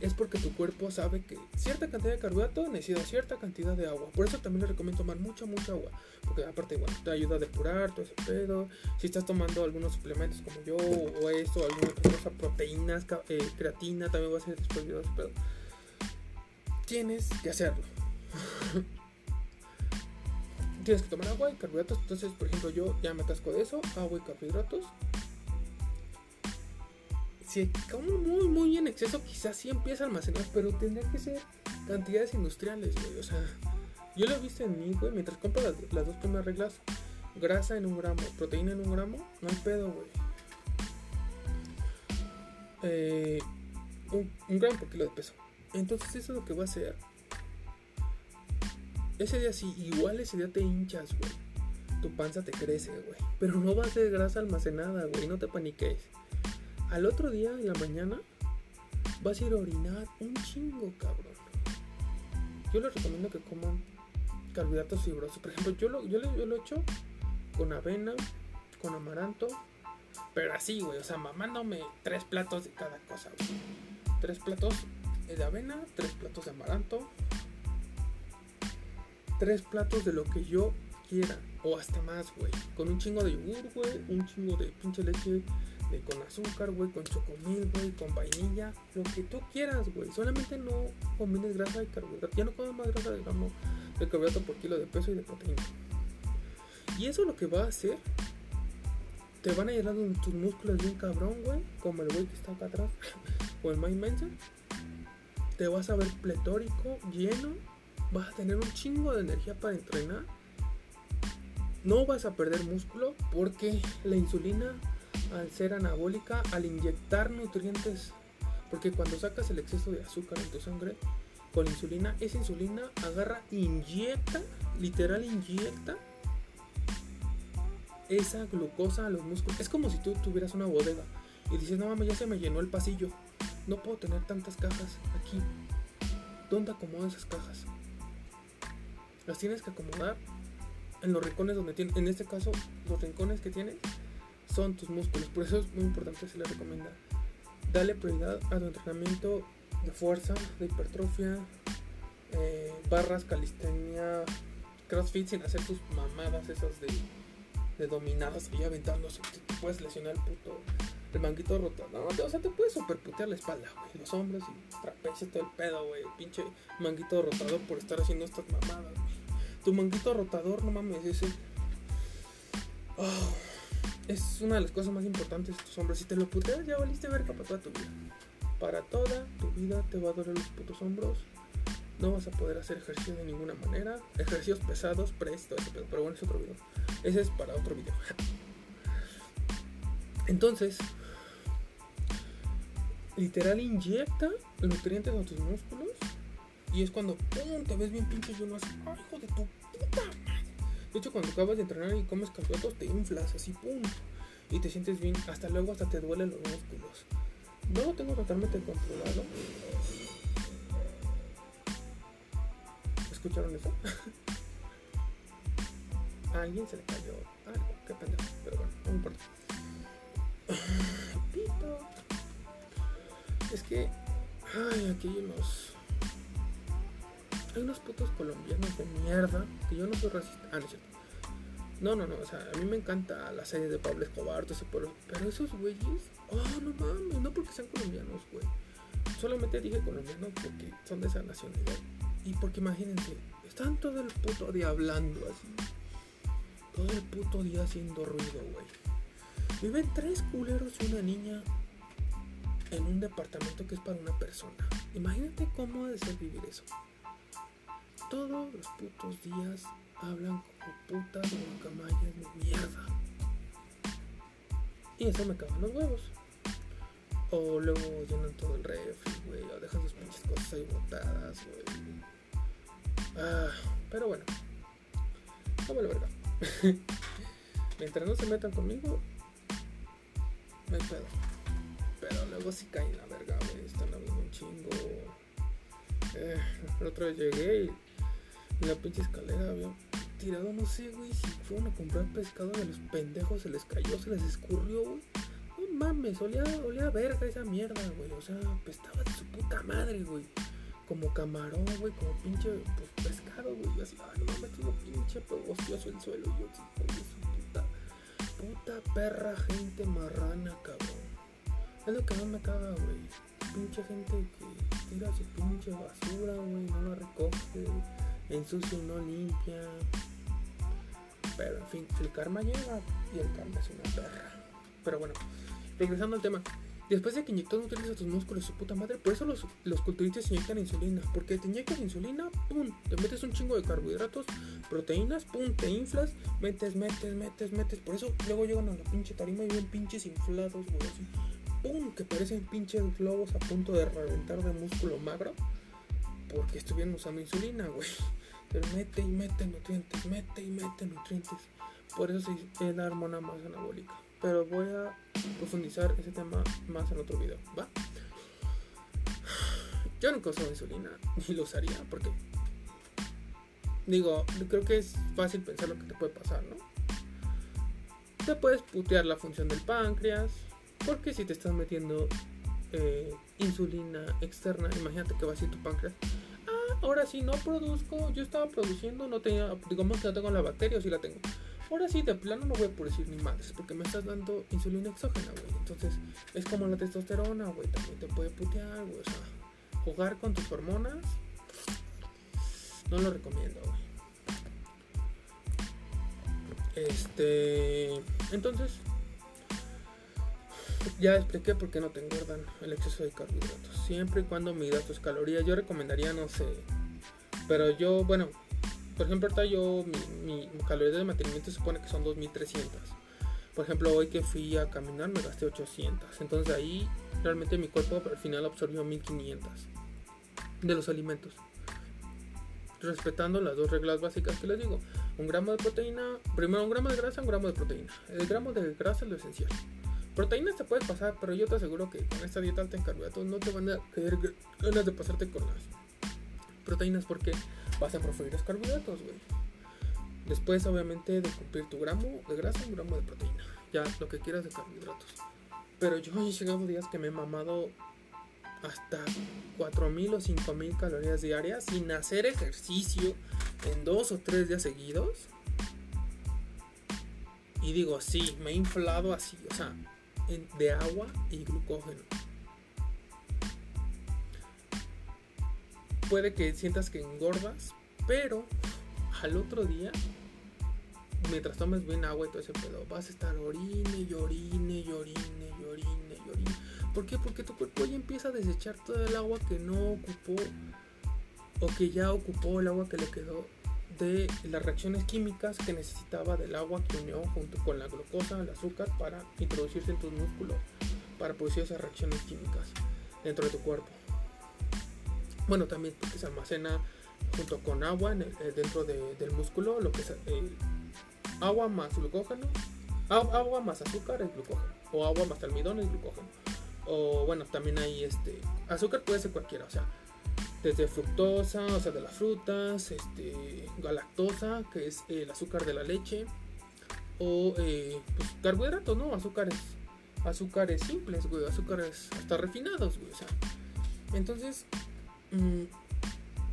es porque tu cuerpo sabe que cierta cantidad de carbohidratos necesita cierta cantidad de agua. Por eso también le recomiendo tomar mucha, mucha agua. Porque aparte, bueno, te ayuda a depurar todo ese pedo. Si estás tomando algunos suplementos como yo, o esto, alguna cosa, proteínas, eh, creatina, también voy a hacer después de pedo tienes que hacerlo. tienes que tomar agua y carbohidratos. Entonces, por ejemplo, yo ya me atasco de eso, agua y carbohidratos. Si como muy, muy en exceso, quizás sí empieza a almacenar, pero tendría que ser cantidades industriales, güey. O sea, yo lo he visto en mí, güey, mientras compro las, las dos primeras reglas, grasa en un gramo, proteína en un gramo, no hay pedo, güey. Eh, un, un gramo por kilo de peso. Entonces eso es lo que va a hacer. Ese día sí, igual ese día te hinchas, güey. Tu panza te crece, güey. Pero no va a ser grasa almacenada, güey. No te paniques. Al otro día, en la mañana, vas a ir a orinar un chingo, cabrón. Yo les recomiendo que coman carbohidratos fibrosos. Por ejemplo, yo lo, yo, lo- he hecho con avena, con amaranto. Pero así, güey. O sea, mamándome tres platos de cada cosa, güey. Tres platos de avena, tres platos de amaranto, tres platos de lo que yo quiera. O hasta más, güey. Con un chingo de yogur, güey. Un chingo de pinche leche con azúcar, güey. Con chocomil, güey. Con vainilla. Lo que tú quieras, güey. Solamente no combines grasa y carbohidrato. Ya no comas más grasa de gramo de carbohidrato por kilo de peso y de proteína. Y eso lo que va a hacer. Te van a llenar tus músculos bien cabrón, güey. Como el güey que está acá atrás. o el Mind Mensa. Te vas a ver pletórico, lleno. Vas a tener un chingo de energía para entrenar. No vas a perder músculo porque la insulina, al ser anabólica, al inyectar nutrientes, porque cuando sacas el exceso de azúcar en tu sangre con insulina, esa insulina agarra, inyecta, literal inyecta esa glucosa a los músculos. Es como si tú tuvieras una bodega y dices, no mames, ya se me llenó el pasillo. No puedo tener tantas cajas aquí. ¿Dónde acomodo esas cajas? Las tienes que acomodar en los rincones donde tienes. En este caso, los rincones que tienes son tus músculos. Por eso es muy importante, se les recomienda. Dale prioridad a tu entrenamiento de fuerza, de hipertrofia, eh, barras, calistenia, crossfit sin hacer tus mamadas esas de, de dominadas y aventándose. Te, te puedes lesionar el puto. El manguito roto. No, te- o sea, te puedes superputear la espalda, güey. Los hombros y trapecios, todo el pedo, güey. Pinche manguito rotador por estar haciendo estas mamadas. Tu manguito rotador, no mames, ese. Oh, es una de las cosas más importantes de tus hombros. Si te lo puteas, ya valiste verga para toda tu vida. Para toda tu vida te va a doler los putos hombros. No vas a poder hacer ejercicio de ninguna manera. Ejercicios pesados, press, ese pedo. Pero bueno, es otro video. Ese es para otro video. Entonces, literal inyecta nutrientes a tus músculos. Y es cuando ¡pum! te ves bien pinche y uno así, ¡ay, hijo de tu puta! De hecho, cuando acabas de entrenar y comes carbohidratos, te inflas así, ¡pum! Y te sientes bien. Hasta luego, hasta te duelen los músculos. No lo tengo totalmente controlado. ¿Escucharon eso? A alguien se le cayó algo. Qué pendejo. Pero bueno, no importa. Pito. Es que. Ay, aquí hay unos. Hay unos putos colombianos de mierda. Que yo no soy racista. Ah, no es cierto. No, no, no. O sea, a mí me encanta la serie de Pablo Escobar, ese pueblo. Pero esos güeyes. Oh, no mames. No porque sean colombianos, güey. Solamente dije colombianos porque son de esa nacionalidad. Y porque imagínense, están todo el puto día hablando así. Todo el puto día haciendo ruido, güey. Viven tres culeros y una niña en un departamento que es para una persona. Imagínate cómo ha de ser vivir eso. Todos los putos días hablan como putas guacamayas de mierda. Y eso me cagan los huevos. O luego llenan todo el refri, güey. O dejan sus pinches cosas ahí botadas, güey. Ah, pero bueno. No me lo verga. Mientras no se metan conmigo, hay pedo. Pero luego sí caen la verga, güey. Están hablando un chingo. Eh, la otra vez llegué y en la pinche escalera había tirado, no sé, güey, si fueron a comprar pescado de los pendejos, se les cayó, se les escurrió, güey. No mames, olía, olía a verga esa mierda, güey. O sea, estaba de su puta madre, güey. Como camarón, güey, como pinche pues, pescado, güey. Yo así, ay, no mames, tengo pinche pegostioso el suelo. Y yo así, "Hijo de su puta, puta perra, gente marrana, cabrón. Es lo que no me caga, güey. Pinche gente que tira su pinche basura, güey, no la recoge, ensucia y no limpia. Pero en fin, el karma llega y el karma es una perra. Pero bueno, regresando al tema. Después de que inyectas nutrientes a tus músculos, su puta madre, por eso los, los culturistas inyectan insulina. Porque te inyectas insulina, pum, te metes un chingo de carbohidratos, proteínas, pum, te inflas, metes, metes, metes, metes. Por eso luego llegan a la pinche tarima y ven pinches inflados, güey. Pum, que parecen pinches globos a punto de reventar de músculo magro. Porque estuvieron usando insulina, güey. Pero mete y mete nutrientes, mete y mete nutrientes. Por eso es la hormona más anabólica. Pero voy a profundizar ese tema más en otro video, ¿va? Yo nunca uso insulina, ni lo usaría, porque digo, creo que es fácil pensar lo que te puede pasar, ¿no? Te puedes putear la función del páncreas, porque si te estás metiendo eh, insulina externa, imagínate que va a ser tu páncreas. Ah, ahora sí no produzco, yo estaba produciendo, no tenía, digamos que no tengo la bacteria o sí la tengo. Ahora sí, de plano no voy a producir ni madres, porque me estás dando insulina exógena, güey. Entonces, es como la testosterona, güey, también te puede putear, güey. O sea, jugar con tus hormonas, no lo recomiendo, güey. Este, entonces, ya expliqué por qué no te engordan el exceso de carbohidratos. Siempre y cuando midas tus calorías, yo recomendaría, no sé, pero yo, bueno, por ejemplo, ahorita yo, mi, mi calorías de mantenimiento se supone que son 2300. Por ejemplo, hoy que fui a caminar me gasté 800. Entonces ahí realmente mi cuerpo al final absorbió 1500 de los alimentos. Respetando las dos reglas básicas que les digo. Un gramo de proteína, primero un gramo de grasa, un gramo de proteína. El gramo de grasa es lo esencial. Proteínas te puedes pasar, pero yo te aseguro que con esta dieta alta en carbohidratos no te van a querer ganas de pasarte con las proteínas porque vas a preferir los carbohidratos, güey. Después, obviamente, de cumplir tu gramo de grasa, un gramo de proteína. Ya, lo que quieras de carbohidratos. Pero yo he llegado días que me he mamado hasta 4.000 o 5.000 calorías diarias sin hacer ejercicio en dos o tres días seguidos. Y digo, sí, me he inflado así, o sea, de agua y glucógeno. puede que sientas que engordas, pero al otro día, mientras tomes bien agua y todo ese pedo, vas a estar orine y orine y orine y orine y orine. ¿Por qué? Porque tu cuerpo ya empieza a desechar todo el agua que no ocupó o que ya ocupó el agua que le quedó de las reacciones químicas que necesitaba del agua que unió junto con la glucosa, el azúcar para introducirse en tus músculos, para producir esas reacciones químicas dentro de tu cuerpo bueno, también porque se almacena junto con agua eh, dentro del músculo, lo que es eh, agua más glucógeno, agua más azúcar es glucógeno, o agua más almidón es glucógeno. O bueno, también hay este azúcar puede ser cualquiera, o sea, desde fructosa, o sea, de las frutas, este, galactosa, que es el azúcar de la leche, o eh, pues, carbohidratos, ¿no? Azúcares, azúcares simples, güey, azúcares hasta refinados, güey, o sea. Entonces, Mm,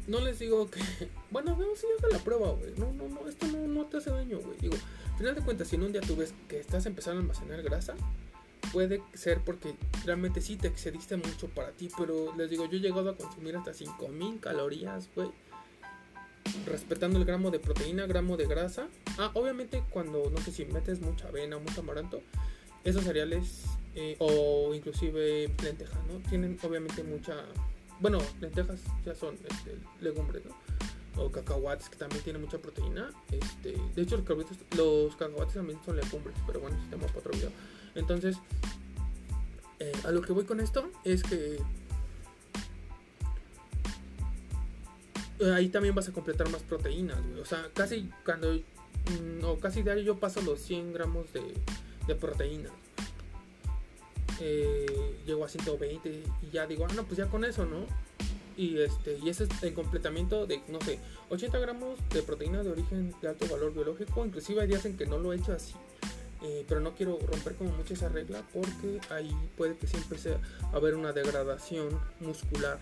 no les digo que. Bueno, no, si haga la prueba, güey. No, no, no, esto no, no te hace daño, güey. Digo, al final de cuentas, si en un día tú ves que estás empezando a almacenar grasa, puede ser porque realmente sí te excediste mucho para ti. Pero les digo, yo he llegado a consumir hasta 5000 calorías, güey. Respetando el gramo de proteína, gramo de grasa. Ah, obviamente, cuando no sé si metes mucha avena mucho amaranto, esos cereales eh, o inclusive lentejas, ¿no? Tienen obviamente mucha bueno, lentejas ya son este, legumbres, ¿no? O cacahuates que también tienen mucha proteína. Este, de hecho, los, los cacahuates también son legumbres, pero bueno, si tenemos para otro video. Entonces, eh, a lo que voy con esto es que eh, ahí también vas a completar más proteínas, güey. O sea, casi cuando, no, mm, casi diario yo paso los 100 gramos de, de proteína eh, llegó a 120 y ya digo, ah, no, pues ya con eso, ¿no? Y, este, y ese es el completamiento de, no sé, 80 gramos de proteína de origen de alto valor biológico. Inclusive hay días en que no lo he hecho así. Eh, pero no quiero romper como mucho esa regla porque ahí puede que siempre sea haber una degradación muscular.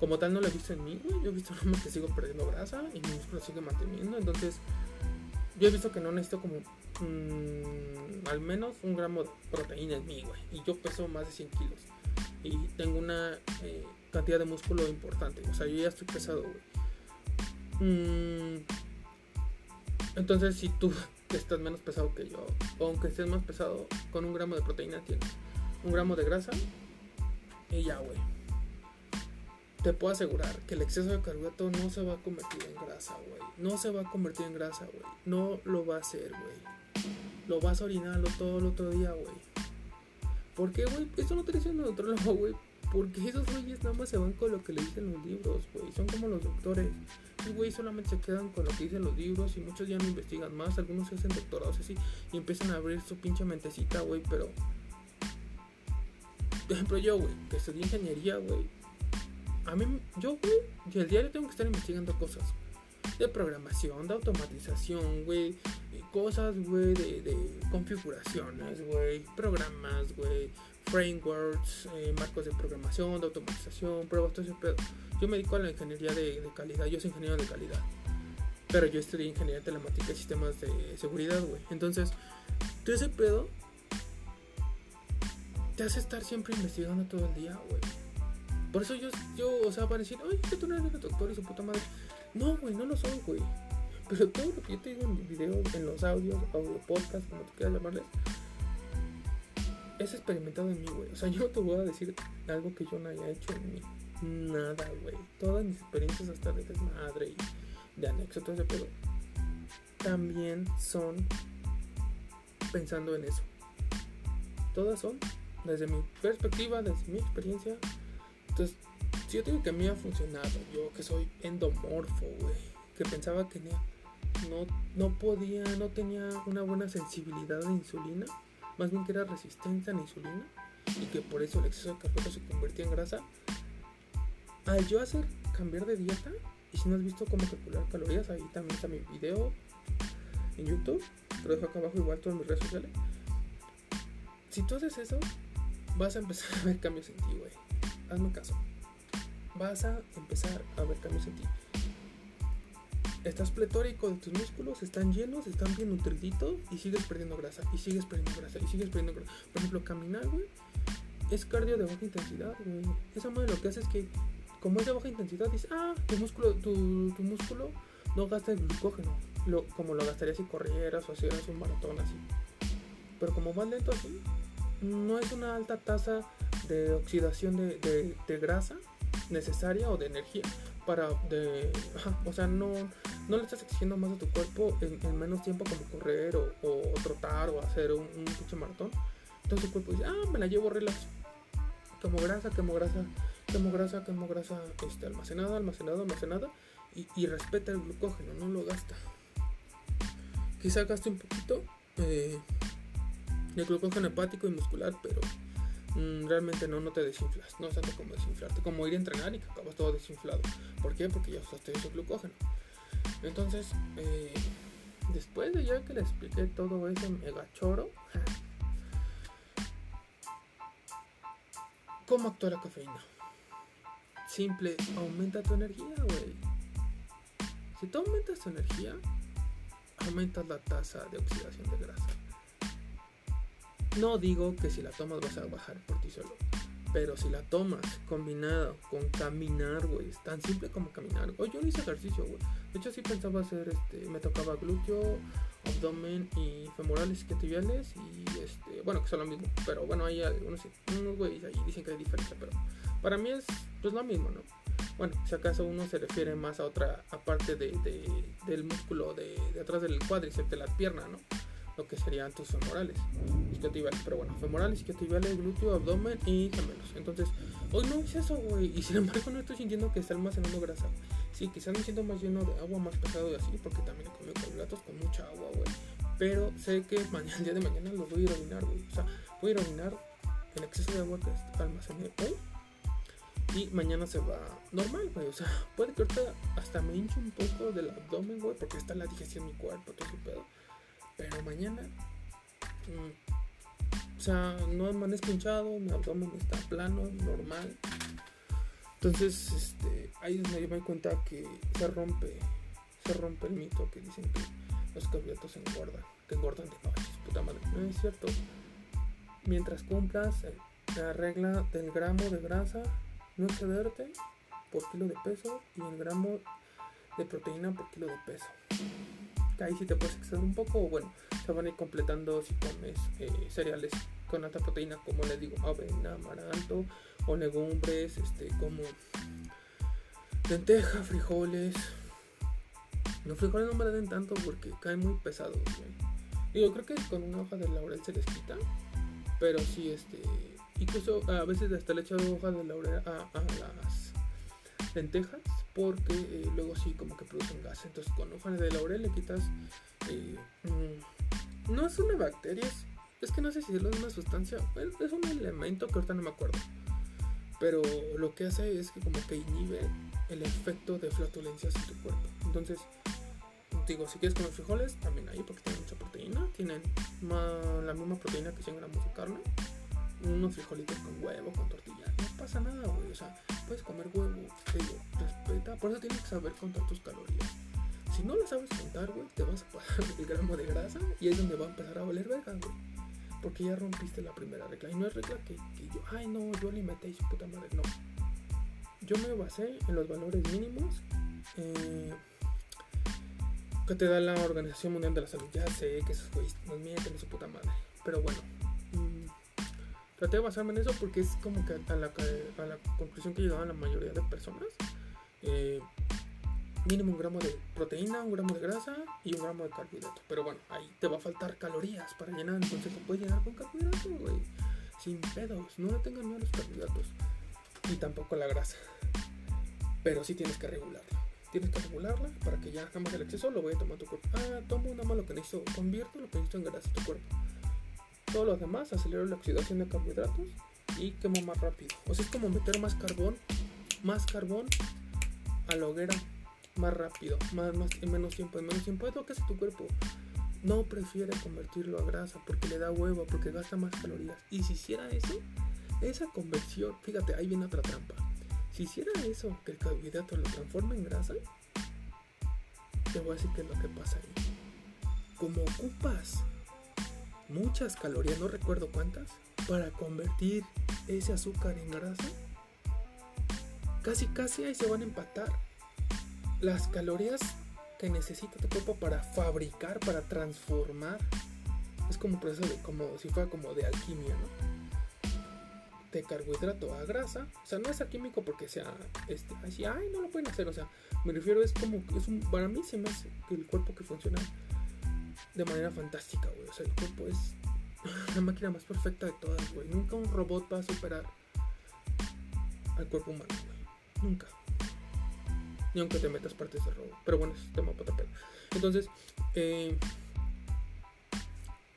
Como tal no lo he visto en mí, yo he visto que sigo perdiendo grasa y mi músculo sigue manteniendo. Entonces yo he visto que no necesito como mmm, al menos un gramo de proteína en mí, güey. Y yo peso más de 100 kilos. Y tengo una eh, cantidad de músculo importante. O sea, yo ya estoy pesado, güey. Mm, entonces, si tú estás menos pesado que yo, o aunque estés más pesado, con un gramo de proteína tienes un gramo de grasa Y ya, güey. Te puedo asegurar que el exceso de carbohidrato no se va a convertir en grasa, güey. No se va a convertir en grasa, güey. No lo va a hacer, güey. Lo vas a orinarlo todo el otro día, güey. ¿Por qué, güey? Esto no te dice el neutrólogo, güey. Porque esos güeyes nada más se van con lo que le dicen los libros, güey. Son como los doctores. Los güeyes solamente se quedan con lo que dicen los libros y muchos ya no investigan más. Algunos se hacen doctorados así y empiezan a abrir su pinche mentecita, güey. Pero, por ejemplo, yo, güey, que estudié ingeniería, güey. A mí, yo, güey, y el diario tengo que estar investigando cosas de programación, de automatización, güey. Cosas, güey, de, de configuraciones, güey. Programas, güey frameworks, eh, marcos de programación, de automatización, pruebas, todo ese pedo. Yo me dedico a la ingeniería de, calidad, yo soy ingeniero de calidad. Pero yo estudié ingeniería telemática y sistemas de seguridad, güey. Entonces, todo ese pedo te hace estar siempre investigando todo el día, güey. Por eso yo, yo, o sea, para decir, oye, que tú no eres doctor y su puta madre. No, güey, no lo soy, güey. Pero todo lo que yo te digo en mis videos, en los audios, audio podcast, como tú quieras llamarles, es experimentado en mí, güey. O sea, yo no te voy a decir algo que yo no haya hecho en mí. Nada, güey. Todas mis experiencias hasta de desmadre y de anexo, todo ese pedo, también son pensando en eso. Todas son desde mi perspectiva, desde mi experiencia. Entonces, si yo digo que a mí ha funcionado, yo que soy endomorfo, güey, que pensaba que no, no podía, no tenía una buena sensibilidad de insulina más bien que era resistente a la insulina y que por eso el exceso de carbohidratos se convertía en grasa. Al yo hacer cambiar de dieta, y si no has visto cómo calcular calorías, ahí también está mi video en YouTube, te lo dejo acá abajo igual todas mis redes sociales. Si tú haces eso, vas a empezar a ver cambios en ti, güey. Hazme caso. Vas a empezar a ver cambios en ti estás pletórico de tus músculos, están llenos, están bien nutriditos y sigues perdiendo grasa, y sigues perdiendo grasa, y sigues perdiendo grasa. Por ejemplo, caminar, güey, es cardio de baja intensidad, güey. Esa madre lo que hace es que, como es de baja intensidad, dices, ah, tu músculo, tu, músculo no gasta el glucógeno, lo, como lo gastaría si corrieras o hicieras un maratón así. Pero como va lento así, no es una alta tasa de oxidación de, de, de grasa necesaria o de energía para de o sea no no le estás exigiendo más a tu cuerpo en, menos tiempo como correr o, trotar o hacer un, pinche maratón. Entonces tu cuerpo dice, ah, me la llevo relax. Quemo grasa, quemo grasa, quemo grasa, quemo grasa este, almacenada, almacenada, almacenada. Y, y respeta el glucógeno, no lo gasta. Quizá gaste un poquito eh, de glucógeno hepático y muscular, pero mm, realmente no, no te desinflas. No es tanto como desinflarte, como ir a entrenar y que acabas todo desinflado. ¿Por qué? Porque ya usaste ese glucógeno. Entonces, eh, después de ya que le expliqué todo ese mega choro, ¿cómo actúa la cafeína? Simple, aumenta tu energía, güey. Si tú aumentas tu energía, aumentas la tasa de oxidación de grasa. No digo que si la tomas vas a bajar por ti solo. Pero si la tomas combinado con caminar, güey, es tan simple como caminar. Hoy yo no hice ejercicio, güey. De hecho, sí pensaba hacer, este, me tocaba glúteo, abdomen y femorales isquiotibiales y, este, bueno, que son lo mismo. Pero bueno, hay algunos, unos güeyes ahí dicen que hay diferencia, pero para mí es, pues lo mismo, ¿no? Bueno, si acaso uno se refiere más a otra, aparte de, del músculo de, de atrás del cuádriceps de la pierna, ¿no? Lo que serían tus femorales, isquiotibiales. Pero bueno, femorales, isquiotibiales, glúteo, abdomen y gemelos. Entonces, hoy no hice eso, güey. Y sin embargo, no estoy sintiendo que está almacenando grasa. Sí, quizás me siento más lleno de agua, más pesado y así, porque también he comido carbohidratos con mucha agua, güey. Pero sé que mañana, el día de mañana lo voy a ir a orinar, güey. O sea, voy a ir a orinar el exceso de agua que almacené hoy. Y mañana se va normal, güey. O sea, puede que ahorita hasta me hinche un poco del abdomen, güey, porque está la digestión en mi cuerpo, todo ese pedo. Pero mañana, mm, o sea, no amanezco hinchado, mi abdomen está plano, normal. Entonces, este, ahí es donde yo me doy cuenta que se rompe, se rompe el mito que dicen que los carbohidratos engordan, que engordan de noche, puta madre. No es cierto. Mientras cumplas la regla del gramo de grasa, no excederte por kilo de peso y el gramo de proteína por kilo de peso. Ahí sí te puedes exceder un poco, o bueno, se van a ir completando si comes eh, cereales con alta proteína, como les digo, avena, amaranto, o legumbres, este, como lenteja, frijoles. Los frijoles no me den tanto porque caen muy pesados, güey. Yo creo que con una hoja de laurel se les quita, pero sí, este, incluso a veces hasta le he echado hojas de laurel a las lentejas porque eh, luego sí como que producen gas. Entonces con hojas de laurel le quitas... Eh, mm, no es una bacteria, es, que no sé si es una sustancia, es, un elemento que ahorita no me acuerdo. Pero lo que hace es que como que inhibe el efecto de flatulencias en tu cuerpo. Entonces, digo, si quieres comer frijoles, también hay porque tienen mucha proteína. Tienen ma- la misma proteína que 100 gramos de carne. Unos frijolitos con huevo, con tortilla. No pasa nada, güey. O sea, puedes comer huevo. Te digo, respeta. Por eso tienes que saber contar tus calorías. Si no lo sabes contar, güey, te vas a pasar el gramo de grasa y es donde va a empezar a valer verga, güey. Porque ya rompiste la primera regla. Y no es regla que, que yo, ay, no, yo alimenté y su puta madre. No. Yo me basé en los valores mínimos eh, que te da la Organización Mundial de la Salud. Ya sé que esos güeyes nos mienten su puta madre. Pero bueno. Traté de basarme en eso porque es como que a la, a la conclusión que llegaban la mayoría de personas. Eh, mínimo un gramo de proteína, un gramo de grasa y un gramo de carbohidrato. Pero bueno, ahí te va a faltar calorías para llenar. Entonces te puedes llenar con carbohidratos, güey. Sin pedos. No le tengan miedo a los carbohidratos. Y tampoco la grasa. Pero sí tienes que regularla. Tienes que regularla para que ya jamás el exceso lo voy a tomar tu cuerpo. Ah, tomo nada más lo que necesito. Convierto lo que necesito en grasa tu cuerpo. Todo lo demás acelero la oxidación de carbohidratos y quemo más rápido. O sea, es como meter más carbón, más carbón a la hoguera más rápido, más, más, en menos tiempo, en menos tiempo. Es lo que hace tu cuerpo. No prefiere convertirlo a grasa porque le da huevo, porque gasta más calorías. Y si hiciera eso, esa conversión, fíjate, ahí viene otra trampa. Si hiciera eso, que el carbohidrato lo transforma en grasa, te voy a decir qué es lo que pasa ahí. Como ocupas muchas calorías, no recuerdo cuántas, para convertir ese azúcar en grasa, casi casi ahí se van a empatar las calorías que necesita tu cuerpo para fabricar, para transformar. Es como un proceso de, como si fuera como de alquimia, ¿no? De carbohidrato a grasa. O sea, no es alquímico porque sea, este, así, ay, no lo pueden hacer. O sea, me refiero, es como, es un, para mí se me hace que el cuerpo que funciona de manera fantástica, güey. O sea, el cuerpo es la máquina más perfecta de todas, güey. Nunca un robot va a superar al cuerpo humano, güey. Nunca ni aunque te metas partes de robo. Pero bueno, es tema para. Entonces, eh,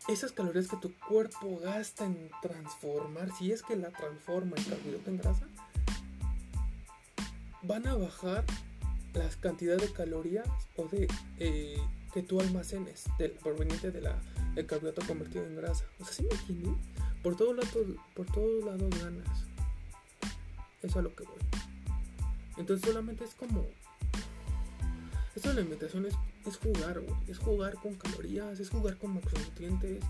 esas calorías que tu cuerpo gasta en transformar, si es que la transforma en carbohidrato en grasa, van a bajar las cantidades de calorías o de eh, que tú almacenes del proveniente de del carbohidrato convertido en grasa. O sea, ¿sí me? Por todos lados, por todos lados ganas. Eso es a lo que voy. Entonces solamente es como esto de la alimentación es, es jugar, güey. Es jugar con calorías, es jugar con macronutrientes,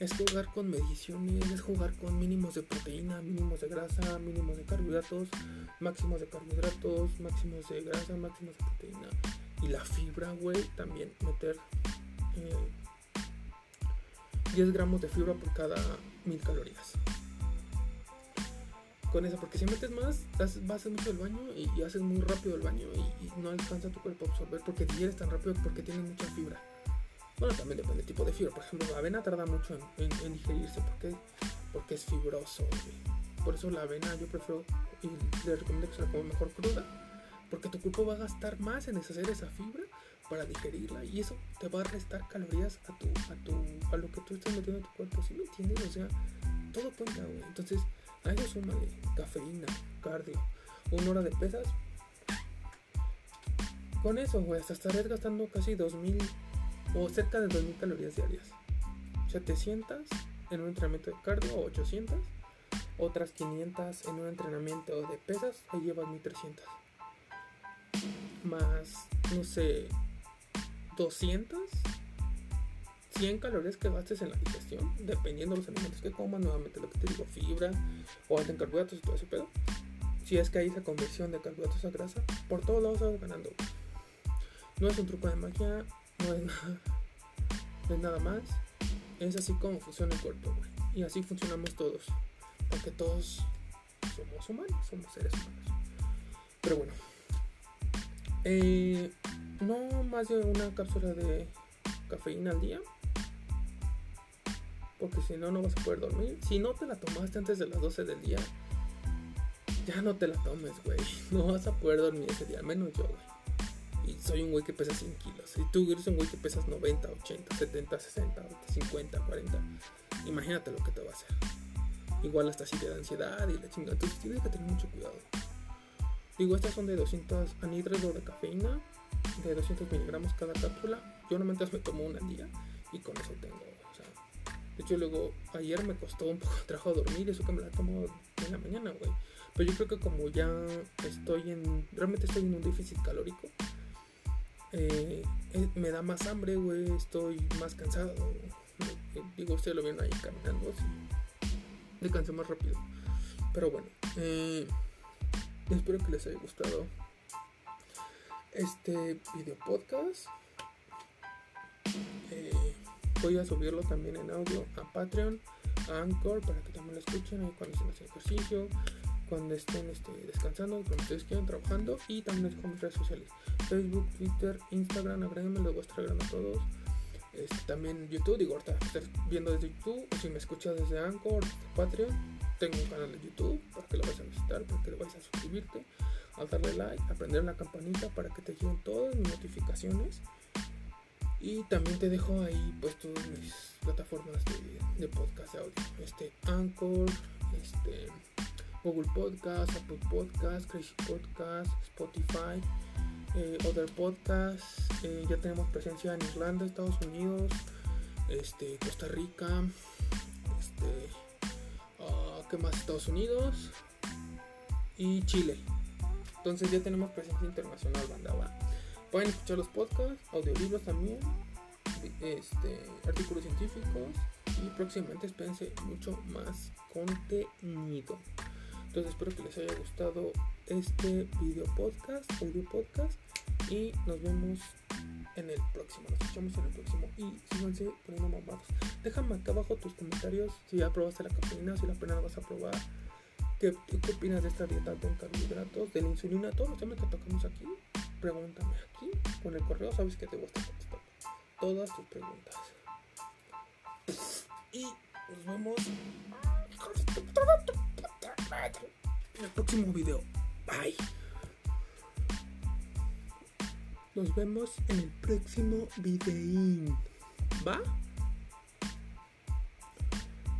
es jugar con mediciones, es jugar con mínimos de proteína, mínimos de grasa, mínimos de carbohidratos, máximos de carbohidratos, máximos de grasa, máximos de proteína. Y la fibra, güey, también meter eh, 10 gramos de fibra por cada mil calorías con eso, porque si metes más, vas a hacer mucho el baño y, haces muy rápido el baño y, no alcanza tu cuerpo a absorber porque digieres tan rápido porque tiene mucha fibra. Bueno, también depende del tipo de fibra. Por ejemplo, la avena tarda mucho en, digerirse porque, porque es fibroso. Por eso la avena yo prefiero y les recomiendo que se la coma mejor cruda porque tu cuerpo va a gastar más en deshacer esa fibra para digerirla y eso te va a restar calorías a tu a tu a lo que tú estás metiendo en tu cuerpo, ¿sí me entiendes? O sea, todo cuenta, güey. Entonces, a eso súmale cafeína, cardio, una hora de pesas. Con eso, güey, hasta estarías gastando casi 2000 o cerca de 2000 calorías diarias. 700 en un entrenamiento de cardio o 800. Otras 500 en un entrenamiento de pesas, ahí llevas 1300. Más, no sé, 200 100 calorías que gastes en la digestión, dependiendo de los alimentos que comas, nuevamente lo que te digo, fibra o alta en carbohidratos y todo ese pedo. Si es que hay esa conversión de carbohidratos a grasa, por todos lados vas ganando. No es un truco de magia, no es nada, no es nada más. Es así como funciona el cuerpo, güey. Y así funcionamos todos. Porque todos somos humanos, somos seres humanos. Pero bueno. Eh, no más de una cápsula de cafeína al día. Porque si no, no vas a poder dormir. Si no te la tomaste antes de las 12 del día, ya no te la tomes, güey. No vas a poder dormir ese día, al menos yo, güey. Y soy un güey que pesa 100 kilos. Y tú eres un güey que pesas 90, 80, 70, 60, 50, 40. Imagínate lo que te va a hacer. Igual hasta si te da ansiedad y la chingada. Entonces tienes que tener mucho cuidado. Digo, estas son de 200 anhídrido de cafeína, de 200 miligramos cada cápsula. Yo normalmente me tomo una al día y con eso tengo. O sea, de hecho, luego ayer me costó un poco de trabajo dormir, eso que me la tomo en la mañana, güey. Pero yo creo que como ya estoy en. Realmente estoy en un déficit calórico. Eh, me da más hambre, güey. Estoy más cansado. Eh, digo, ustedes lo ven ahí caminando. Así. Me cansé más rápido. Pero bueno. Eh, espero que les haya gustado este video podcast. Eh, voy a subirlo también en audio a Patreon, a Anchor, para que también lo escuchen ahí cuando estén haciendo ejercicio, cuando estén este, descansando, cuando ustedes quieran trabajando. Y también les mis redes sociales: Facebook, Twitter, Instagram. Agréguenme, los voy a todos. Este, también YouTube, digo, ahorita estás viendo desde YouTube, si me escuchas desde Anchor, Patreon, tengo un canal de YouTube para que lo vayas a visitar, para que lo vayas a suscribirte, a darle like, a prender la campanita para que te lleguen todas mis notificaciones. Y también te dejo ahí pues todas mis plataformas de, podcast de audio. Este Anchor, este Google Podcast, Apple Podcast, Crazy Podcast, Spotify, eh, Other Podcasts. Eh, ya tenemos presencia en Irlanda, Estados Unidos, este, Costa Rica, este, ¿qué más? Estados Unidos y Chile. Entonces ya tenemos presencia internacional, banda. va. Pueden escuchar los podcasts, audiolibros también, este, artículos científicos y próximamente espérense mucho más contenido. Entonces espero que les haya gustado este video podcast, audio podcast y nos vemos en el próximo. Nos escuchamos en el próximo y síganse poniendo mamados. Déjame acá abajo tus comentarios si ya probaste la cafeína, si la pena la vas a probar. ¿Qué, ¿Qué opinas de esta dieta en carbohidratos, de la insulina, todos los que tocamos aquí? Pregúntame aquí con el correo, sabes que te voy todas tus preguntas. Y nos vemos en el próximo video. Bye. Nos vemos en el próximo videín. ¿Va?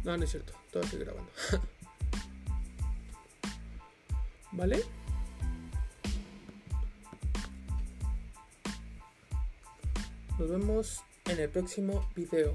No, no es cierto. Todavía estoy grabando. ¿Vale? Nos vemos en el próximo video.